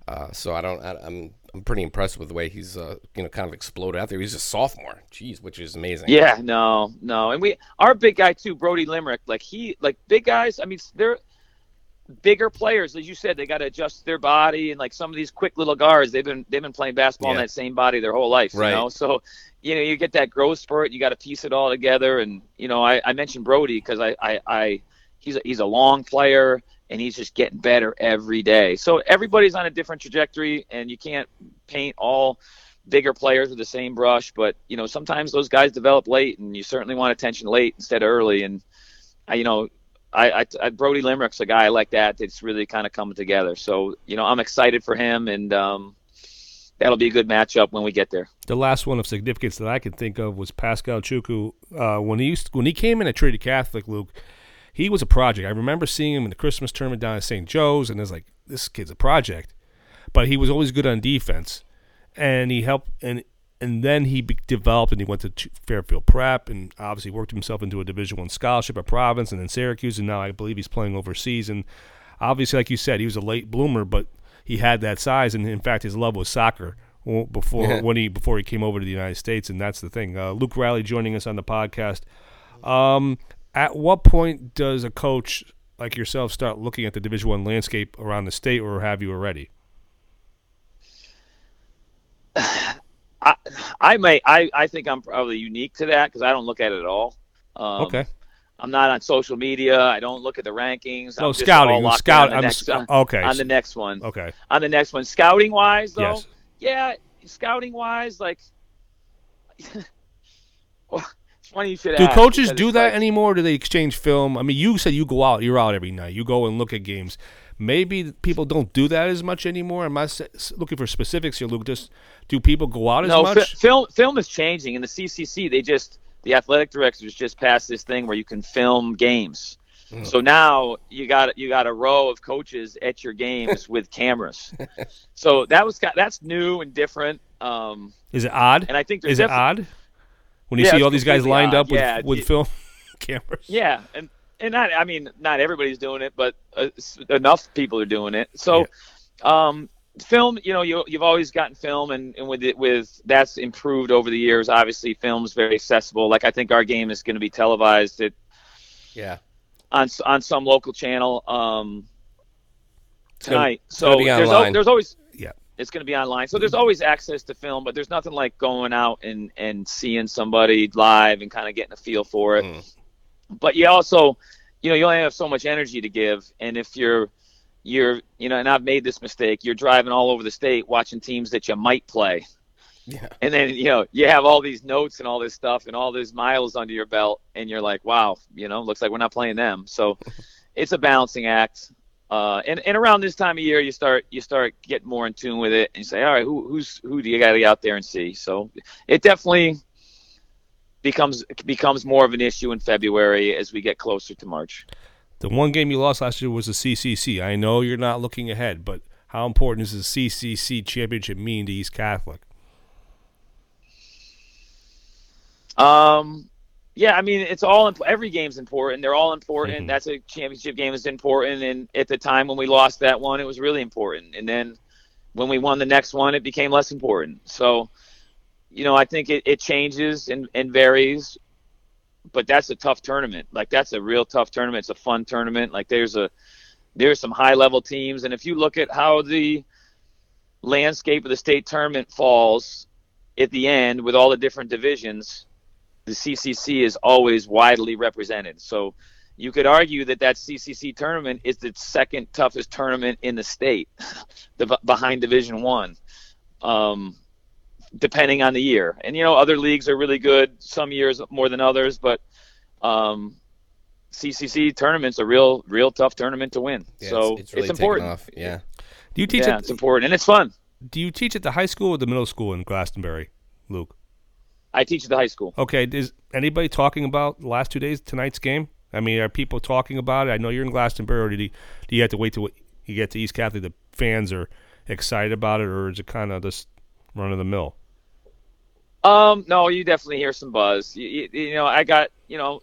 uh, so I don't I, I'm I'm pretty impressed with the way he's uh, you know kind of exploded out there. He's a sophomore, jeez, which is amazing. Yeah, no, no, and we our big guy too, Brody Limerick. Like he, like big guys. I mean, they're bigger players, as you said. They got to adjust their body, and like some of these quick little guards, they've been they've been playing basketball yeah. in that same body their whole life. Right. You know, so you know you get that growth spurt. You got to piece it all together, and you know I, I mentioned Brody because I, I I he's a, he's a long player and he's just getting better every day. So everybody's on a different trajectory, and you can't paint all bigger players with the same brush, but you know sometimes those guys develop late, and you certainly want attention late instead of early. And I, you know, I, I, I Brody Limerick's a guy like that that's really kind of coming together. So you know I'm excited for him, and um, that'll be a good matchup when we get there. The last one of significance that I can think of was Pascal Chukwu. Uh, when he used, when he came in at Trinity Catholic, Luke, he was a project. I remember seeing him in the Christmas tournament down at St. Joe's, and I was like, this kid's a project. But he was always good on defense, and he helped and and then he be- developed and he went to Fairfield Prep and obviously worked himself into a Division One scholarship at Providence and then Syracuse, and now I believe he's playing overseas. And obviously, like you said, he was a late bloomer, but he had that size, and in fact, his love was soccer before when he before he came over to the United States, and that's the thing. Uh, Luke Riley joining us on the podcast. Um, at what point does a coach like yourself start looking at the Division One landscape around the state, or have you already? I, I may I, I think I'm probably unique to that because I don't look at it at all. Um, okay. I'm not on social media. I don't look at the rankings. No I'm scouting. Just Scout. on the, I'm next, sc- okay. on the next one. Okay. On the next one, scouting wise though, Yes. yeah, scouting wise, like. funny should Do coaches do that like- anymore? Do they exchange film? I mean, you said you go out. You're out every night. You go and look at games. Maybe people don't do that as much anymore. S- s- looking for specifics here, Luke. Just do people go out as no, fi- much? film film is changing. In the CCC, they just the athletic directors just passed this thing where you can film games. Mm. So now you got you got a row of coaches at your games with cameras. So that was that's new and different. Um, Is it odd? and I think Is it odd when you Yeah, see all these guys lined odd. up with, Yeah, with it- film cameras? Yeah, and and not I mean not everybody's doing it, but uh, enough people are doing it. So, um, film, you know, you you've always gotten film, and, and with it with that's improved over the years. Obviously, film's very accessible. Like I think our game is going to be televised at Yeah. on on some local channel um, tonight. so there's, al- there's always Yeah. It's going to be online. So there's always access to film, but there's nothing like going out and and seeing somebody live and kind of getting a feel for it. Mm. But you also, you know, you only have so much energy to give, and if you're you're you know, and I've made this mistake. You're driving all over the state watching teams that you might play. Yeah. And then you know you have all these notes and all this stuff and all these miles under your belt, and you're like, wow, you know, looks like we're not playing them. So it's a balancing act. Uh, and, and around this time of year, you start you start getting more in tune with it, and you say, all right, who who's who do you got to get out there and see? So it definitely becomes becomes more of an issue in February as we get closer to March. The one game you lost last year was the CCC. I know you're not looking ahead, but how important does the CCC championship mean to East Catholic? Um, yeah, I mean, it's all imp- every game's important. They're all important. Mhm. That's a championship game is important. And at the time when we lost that one, it was really important. And then when we won the next one, it became less important. So, you know, I think it, it changes and, and varies. But that's a tough tournament. Like that's a real tough tournament. It's a fun tournament. Like there's a there's some high level teams, and if you look at how the landscape of the state tournament falls at the end with all the different divisions, the CCC is always widely represented. So you could argue that that CCC tournament is the second toughest tournament in the state, the, behind Division One, um, depending on the year. And you know, other leagues are really good some years more than others, but um, CCC tournament's a real, real tough tournament to win. Yeah, so it's, it's really taken important. off. Yeah. Do you teach Yeah, at it's important and it's fun. Do you teach at the high school or the middle school in Glastonbury, Luke? I teach at the high school. Okay, is anybody talking about the last two days tonight's game? I mean, are people talking about it? I know you're in Glastonbury. Or did he, do you have to wait till you get to East Catholic? The fans are excited about it, or is it kind of just run of the mill? Um, no, you definitely hear some buzz. You, you, you know, I got, you know,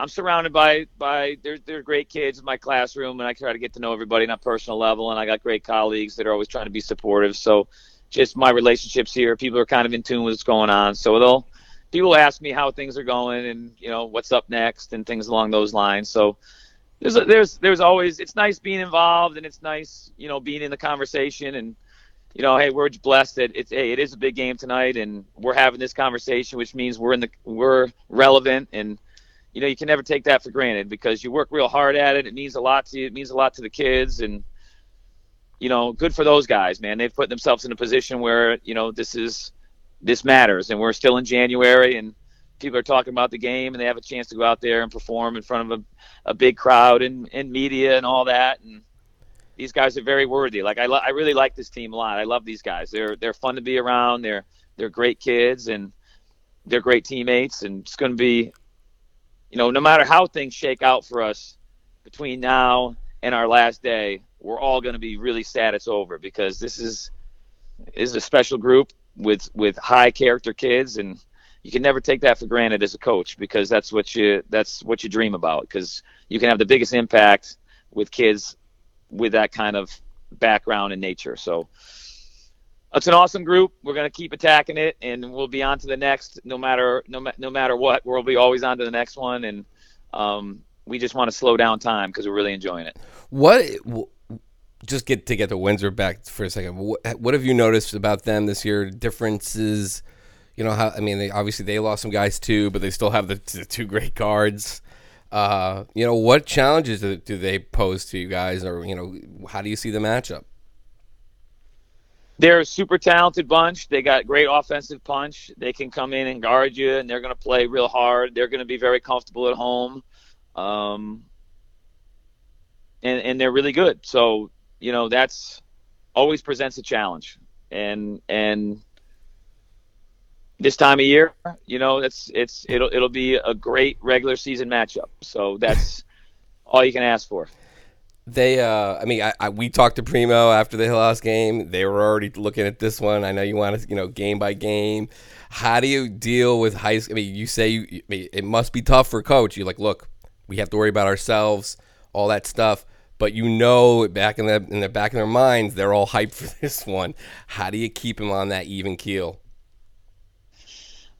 I'm surrounded by by they're they're great kids in my classroom, and I try to get to know everybody on a personal level. And I got great colleagues that are always trying to be supportive. So, just my relationships here, people are kind of in tune with what's going on. So they'll people ask me how things are going, and you know what's up next, and things along those lines. So there's there's there's always it's nice being involved, and it's nice you know being in the conversation and you know, hey, we're blessed that it's hey, it is a big game tonight, and we're having this conversation, which means we're in the we're relevant, and you know, you can never take that for granted because you work real hard at it. It means a lot to you. It means a lot to the kids, and you know, good for those guys, man. They've put themselves in a position where you know this is this matters, and we're still in January, and people are talking about the game, and they have a chance to go out there and perform in front of a, a big crowd and, and media and all that, and these guys are very worthy. Like I, lo- I really like this team a lot. I love these guys. They're they're fun to be around. They're they're great kids and they're great teammates. And it's going to be, you know, no matter how things shake out for us between now and our last day, we're all going to be really sad it's over because this is is a special group with with high character kids and you can never take that for granted as a coach because that's what you that's what you dream about because you can have the biggest impact with kids with that kind of background and nature. So it's an awesome group. We're going to keep attacking it, and we'll be on to the next. No matter no no matter what, we'll be always on to the next one, and um, we just want to slow down time because we're really enjoying it. What? Just get to get the Windsor back for a second. What, what have you noticed about them this year? Differences. You know how I mean. They, obviously, they lost some guys too, but they still have the, the two great guards. Uh, you know, what challenges do, do they pose to you guys, or you know, how do you see the matchup? They're a super talented bunch. They got great offensive punch. They can come in and guard you, and they're going to play real hard. They're going to be very comfortable at home, um, and and they're really good. So you know that's always presents a challenge, and and this time of year, you know, it's it's it'll it'll be a great regular season matchup. So that's all you can ask for. They, uh, I mean, I, I, we talked to Primo after the last game. They were already looking at this one. I know you want to, you know, game by game. How do you deal with high? School I mean, you say you, I mean, it must be tough for coach. You're like, look, we have to worry about ourselves, all that stuff. But you know, back in the in the back of their minds, they're all hyped for this one. How do you keep them on that even keel?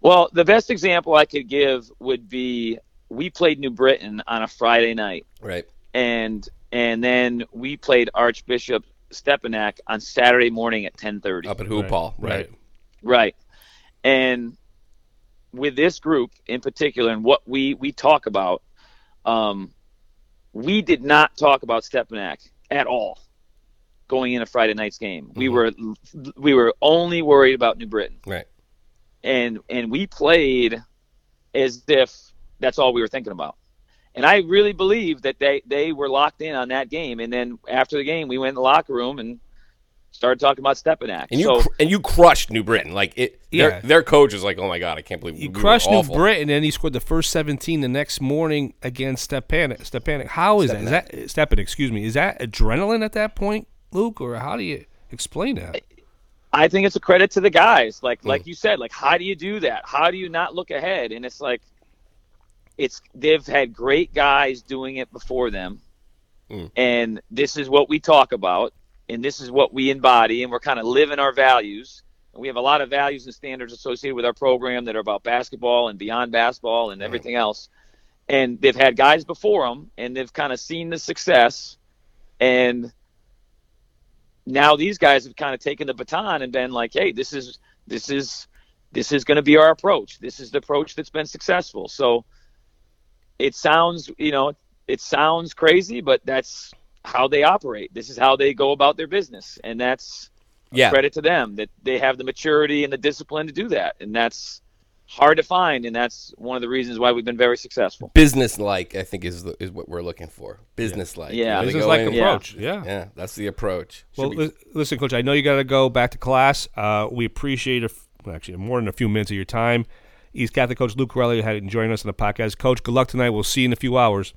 Well, the best example I could give would be we played New Britain on a Friday night. Right. And and then we played Archbishop Stepinac on Saturday morning at 10:30. Up at Hoop Hall, right. right. Right. And with this group in particular and what we we talk about um, we did not talk about Stepinac at all going in a Friday night's game. Mm-hmm. We were we were only worried about New Britain. Right and and we played as if that's all we were thinking about. And I really believe that they they were locked in on that game. And then after the game, we went in the locker room and started talking about Stepinac. And you so, cr- and you crushed New Britain. Like it, yeah. their, their coach is like, oh my god, I can't believe you we crushed New Britain, and he scored the first seventeen the next morning against Stepanic. Stepanic, how is Stepinac. that? Is that Stepanic? Excuse me. Is that adrenaline at that point, Luke, or how do you explain that? I think it's a credit to the guys. Like mm. like you said, like how do you do that? How do you not look ahead? And it's like it's they've had great guys doing it before them. Mm. And this is what we talk about and this is what we embody and we're kind of living our values. And we have a lot of values and standards associated with our program that are about basketball and beyond basketball and everything else. And they've had guys before them and they've kind of seen the success and now these guys have kind of taken the baton and been like, hey, this is this is this is going to be our approach. This is the approach that's been successful. So it sounds, you know, it sounds crazy, but that's how they operate. This is how they go about their business, and that's yeah. credit to them that they have the maturity and the discipline to do that. And that's hard to find, and that's one of the reasons why we've been very successful. Business like, I think, is is what we're looking for. Business like, yeah, yeah. business like approach. Yeah. yeah, that's the approach. Should well, be... listen, coach, I know you got to go back to class. Uh, we appreciate, a, well, actually, more than a few minutes of your time. East Catholic coach Luke Corelli had joined us on the podcast. Coach, good luck tonight. We'll see you in a few hours.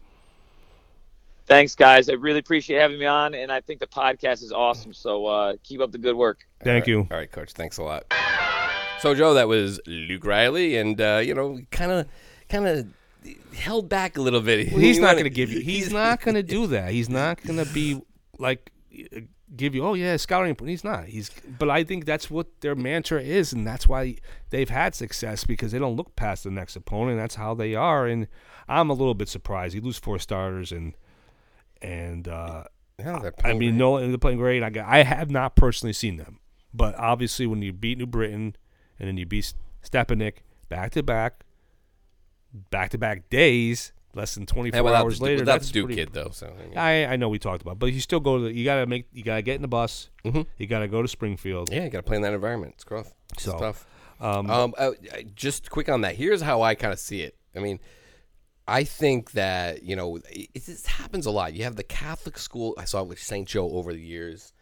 Thanks, guys. I really appreciate having me on, and I think the podcast is awesome. So uh, keep up the good work. Thank All you. Right. All right, coach. Thanks a lot. So Joe, that was Luke Riley, and uh, you know, kind of, kind of held back a little bit. Well, he's not going to give you. He's not going to do that. He's not going to be like give you. Oh yeah, scouting. He's not. He's. But I think that's what their mantra is, and that's why they've had success because they don't look past the next opponent. That's how they are, and I'm a little bit surprised. You lose four starters and and. uh yeah, I mean, no, they're playing great. I, I have not personally seen them, but obviously, when you beat New Britain, and then you beat Stepinac back to back, back to back days. less than 24 Yeah, hours the, later. that's Duke pretty, kid though. So I mean, I I know we talked about, but you still go to. The, you gotta make. You gotta get in the bus. Mhm. You gotta go to Springfield. yeah, you got to play in that environment. It's rough. It's So, tough. Um, Um, uh, just quick on that. Here's how I kind of see it. I mean, I think that you know it, it happens a lot. You have the Catholic school. I saw it with St. Joe over the years.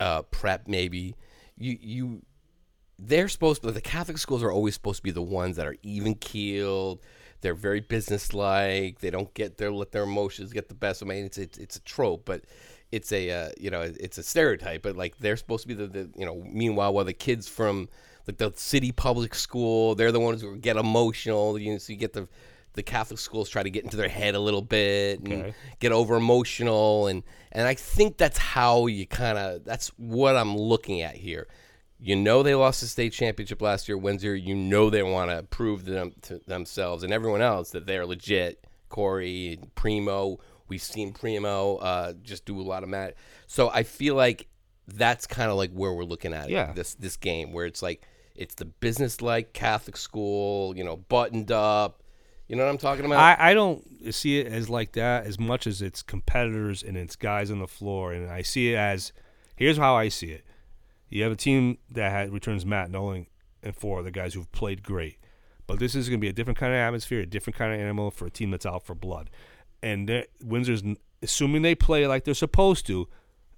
Uh, prep maybe. You you. They're supposed to. The Catholic schools are always supposed to be the ones that are even keeled. They're very businesslike. They don't get their let their emotions get the best. I mean, it's it's, it's a trope, but it's a uh, you know it's a stereotype. But like they're supposed to be the, the you know. Meanwhile, while the kids from like the city public school, they're the ones who get emotional. You know, so you get the the Catholic schools try to get into their head a little bit and Okay. get over emotional and and I think that's how you kind of that's what I'm looking at here. You know they lost the state championship last year, Windsor. You know they want to prove them, to themselves and everyone else that they're legit. Corey, Primo, we've seen Primo uh, just do a lot of mat. So I feel like that's kind of like where we're looking at it, Yeah. this this game, where it's like it's the business like Catholic school, you know, buttoned up. You know what I'm talking about? I, I don't see it as like that as much as it's competitors and it's guys on the floor. And I see it as here's how I see it. You have a team that had, returns Matt Knowling and four of the guys who've played great. But this is going to be a different kind of atmosphere, a different kind of animal for a team that's out for blood. And Windsor's, assuming they play like they're supposed to,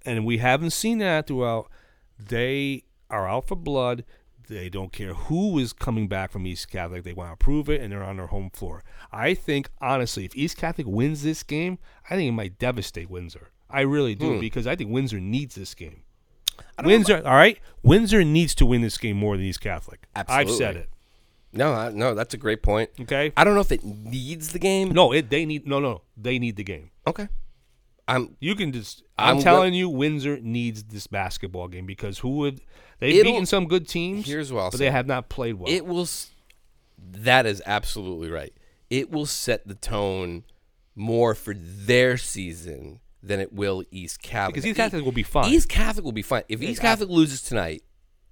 and we haven't seen that throughout, they are out for blood. They don't care who is coming back from East Catholic. They want to prove it, and they're on their home floor. I think, honestly, if East Catholic wins this game, I think it might devastate Windsor. I really do hmm. because I think Windsor needs this game. Windsor, all right. Windsor needs to win this game more than East Catholic. I've said it. no, no, that's a great point. Okay. I don't know if it needs the game. No, it. They need. No, no. They need the game. Okay. I'm You can just. I'm, I'm telling you, Windsor needs this basketball game because who would they've It'll- beaten some good teams. Here's what I'll but say. they have not played well. It will. s- That is absolutely right. It will set the tone more for their season than it will East Catholic. because East Catholic will be fine. East Catholic will be fine. If East Catholic loses tonight,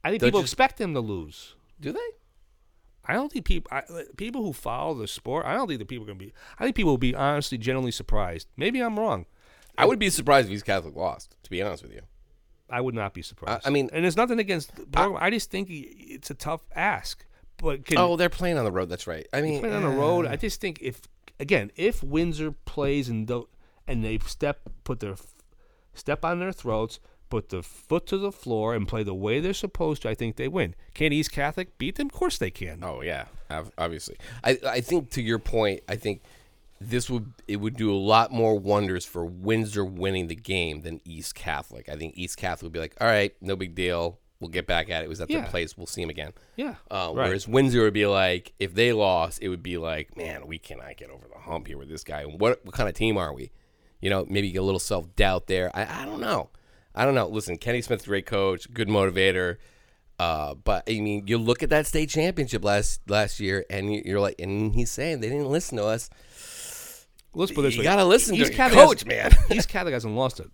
I think they'll people just- expect them to lose. do they? I don't think people I, people who follow the sport. I don't think the people are going to be. I think people will be honestly generally surprised. Maybe I'm wrong. I would be surprised if East Catholic lost. To be honest with you, I would not be surprised. I mean- and there's nothing against. Program. I, just think it's a tough ask. But can, oh, they're playing on the road. That's right. I mean, playing on the road. I uh, just think if again, if Windsor plays and don't, and they step put their step on their throats, put the foot to the floor, and play the way they're supposed to, I think they win. Can East Catholic beat them? Of course they can. Oh yeah, obviously. I I think to your point, I think this would it would do a lot more wonders for Windsor winning the game than East Catholic. I think East Catholic would be like, all right, no big deal. We'll get back at it. It was at Yeah. their place. We'll see them again. Yeah. Uh, right. Whereas Windsor would be like, if they lost, it would be like, man, we cannot get over the hump here with this guy. What what kind of team are we? You know, maybe get a little self doubt there. I, I don't know. I don't know. Listen, Kenny Smith's great coach, good motivator. Uh, but I mean, you look at that state championship last last year, and you're like, and he's saying they didn't listen to us. Let's put it this You way. gotta listen to your coach, man. East Catholic hasn't lost a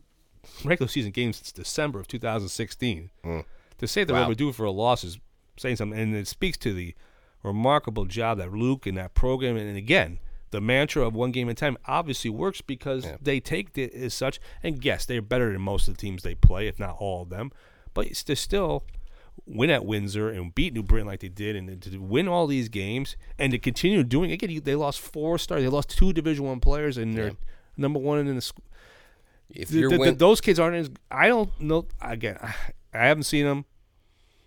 regular season game since December of 2016. To say they're Mm. Wow. overdue for a loss is saying something, and it speaks to the remarkable job that Luke and that program, and again, the mantra of one game at a time obviously works because they take it as such. And yes, they're better than most of the teams they play, if not all of them. But it's to still win at Windsor and beat New Britain like they did, and to win all these games and to continue doing it again. you- They lost four stars. They lost two Division One players, and they're number one in the school. If the- the- win- those kids aren't as. I don't know. Again, I, I haven't seen them,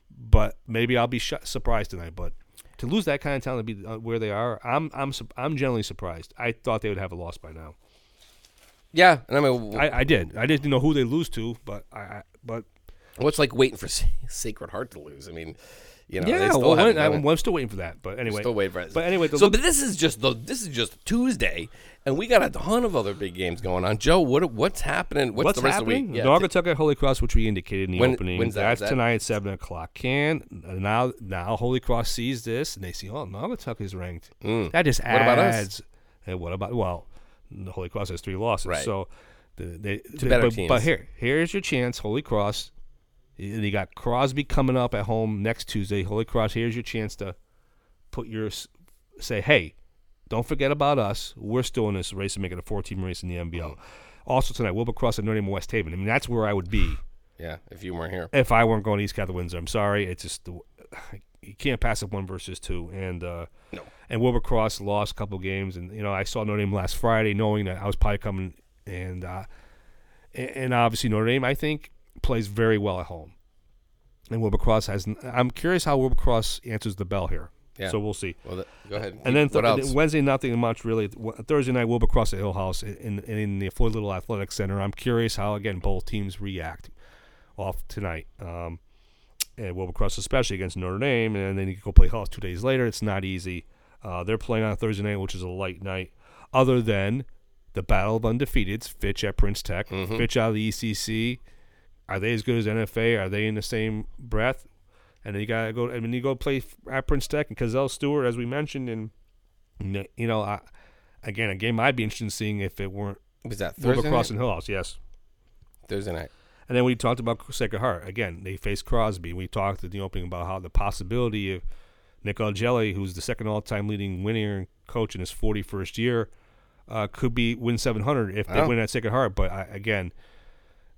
but maybe I'll be sh- surprised tonight. But to lose that kind of talent to be uh, where they are, I'm I'm I'm generally surprised. I thought they would have a loss by now. yeah, and I mean, I, I did. I didn't know who they lose to, but I, I but what's like waiting for Sacred Heart to lose? I mean, you know, they yeah, well, I. I'm still waiting for that. But anyway, Still waiting for it. But anyway, so but this is just the this is just Tuesday, and we got a ton of other big games going on. Joe, what what's happening? What's, What's the rest happening? of the week? Naugatuck at Holy Cross, which we indicated in the When- opening. when's that? That's that- tonight at seven o'clock. Can now now Holy Cross sees this and they see, oh, Naugatuck is ranked. Mm. That just adds. What about us? adds. Hey, what about well, the Holy Cross has three losses, Right. so the, they Two better but, teams. But here, here's your chance, Holy Cross. You got Crosby coming up at home next Tuesday. Holy Cross, here's your chance to put your say, hey, don't forget about us. We're still in this race to make it a four-team race in the NVL. Also tonight, Wilbur Cross and Notre Dame West Haven. I mean, that's where I would be Yeah, if you weren't here. if I weren't going to East Catholic Windsor. I'm sorry, it's just the, you can't pass up one versus two. And uh, No. and Wilbur Cross lost a couple games, and you know I saw Notre Dame last Friday, knowing that I was probably coming, and uh, and, and obviously Notre Dame I think plays very well at home, and Wilbur Cross has. I'm curious how Wilbur Cross answers the bell here. Yeah. So we'll see. Well, th- go ahead. And then th-? Wednesday, nothing much really. Thursday night, Wilbur Cross at Hillhouse in, in, in the Floyd Little Athletic Center. I'm curious how again both teams react off tonight. Um, and Wilbur Cross especially against Notre Dame, and then you go play Hillhouse two days later. It's not easy. Uh, they're playing on Thursday night, which is a light night. Other than the battle of undefeateds, Fitch at Prince Tech, Mm-hmm. Fitch out of the ECC. Are they as good as NFA? Are they in the same breath? And then you gotta go. I mean, you go play at Prince Tech and Cazell Stewart, as we mentioned, and you know, I, again, a game I'd be interested in seeing if it weren't was that Thursday Cross night? and Hillhouse. Yes. Thursday night. And then we talked about Sacred Heart again. They faced Crosby. We talked at the opening about how the possibility of Nick Augelli, who's the second all-time leading winner coach in his 41st year, uh, could be win 700 if they Wow. win at Sacred Heart. But I, again,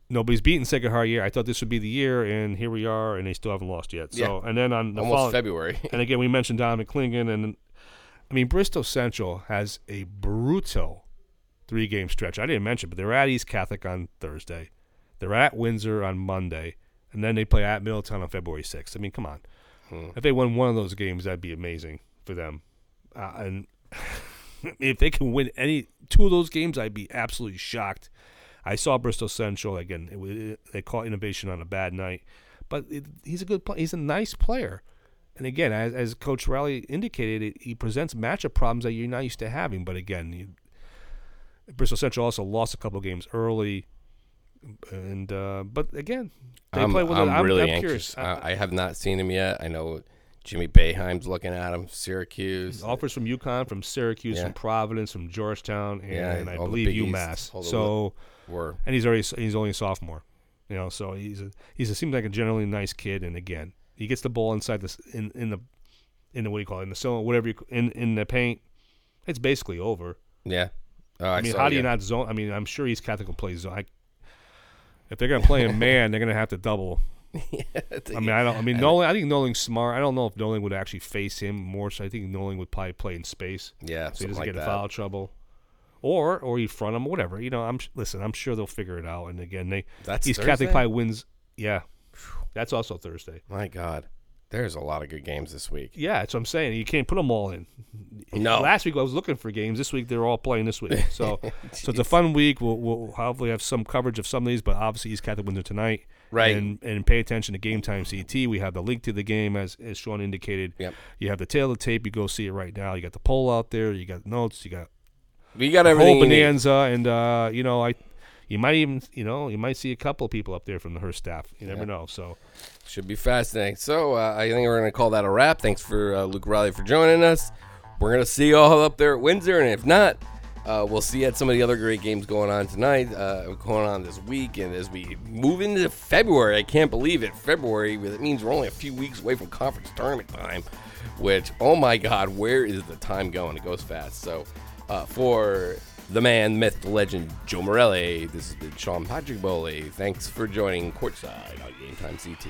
nobody's beaten Heart yet. I thought this would be the year, and here we are, and they still haven't lost yet. So, and then on the Almost following- February. and again, we mentioned Dominic Clingan, and I mean Bristol Central has a brutal three-game stretch. I didn't mention, but they're at East Catholic on Thursday, they're at Windsor on Monday, and then they play at Middletown on February sixth. I mean, come on, Hmm. if they won one of those games, that'd be amazing for them. Uh, and if they can win any two of those games, I'd be absolutely shocked. I saw Bristol Central again. It, was- they caught innovation on a bad night, but it, he's a good. Play, he's a nice player. And again, as, as Coach Raleigh indicated, it, he presents matchup problems that you're not used to having. But again, you, Bristol Central also lost a couple games early, and uh, but again, they I'm, play with. I'm I'm, really I'm anxious. I, I have not seen him yet. I know Jimmy Boeheim's looking at him. Syracuse. offers from UConn, from Syracuse, Yeah. from Providence, from Georgetown, and Yeah, I believe UMass. So, Were and he's already he's only a sophomore, you know. So he's a he's a, seems like a generally nice kid. And again, he gets the ball inside this in in the in the what do you call it in the zone, whatever you in in the paint. It's basically over. yeah. Oh, I, I mean, how do you yeah. not zone? I mean, I'm sure East Catholic will play zone. I, if they're gonna play a man, they're gonna have to double. I mean, I don't. I mean, Knowling. I think Knowling's smart. I don't know if Knowling would actually face him more. So I think Knowling would probably play in space, Yeah, so he doesn't like get in foul trouble, or or he front him, whatever. You know, I'm listen. I'm sure they'll figure it out. And again, they That's East Thursday? Catholic probably wins. Yeah, that's also Thursday. My God, there's a lot of good games this week. Yeah, that's what I'm saying. You can't put them all in. No. Last week I was looking for games. This week they're all playing this week. So, so it's a fun week. We'll, we'll hopefully have some coverage of some of these, but obviously East Catholic wins tonight. Right. And and pay attention to Game Time CT. We have the link to the game as as Sean indicated. Yep. You have the tail of the tape. You go see it right now. You got the poll out there. You got notes. You got We got everything. whole bonanza, and uh, you know I. You might even, you know, you might see a couple of people up there from the Hearst staff. You never Yeah. know. So, Should be fascinating. So uh, I think we're going to call that a wrap. Thanks for uh, Luke Riley for joining us. We're going to see you all up there at Windsor, and if not, uh, we'll see you at some of the other great games going on tonight, uh, going on this week, and as we move into February. I can't believe it. February, it means we're only a few weeks away from conference tournament time. Which, oh my God, where is the time going? It goes fast. So, uh, for the man, myth, the legend, Joe Morelli. This has been Sean Patrick Bowley. Thanks for joining Courtside on Game Time CT.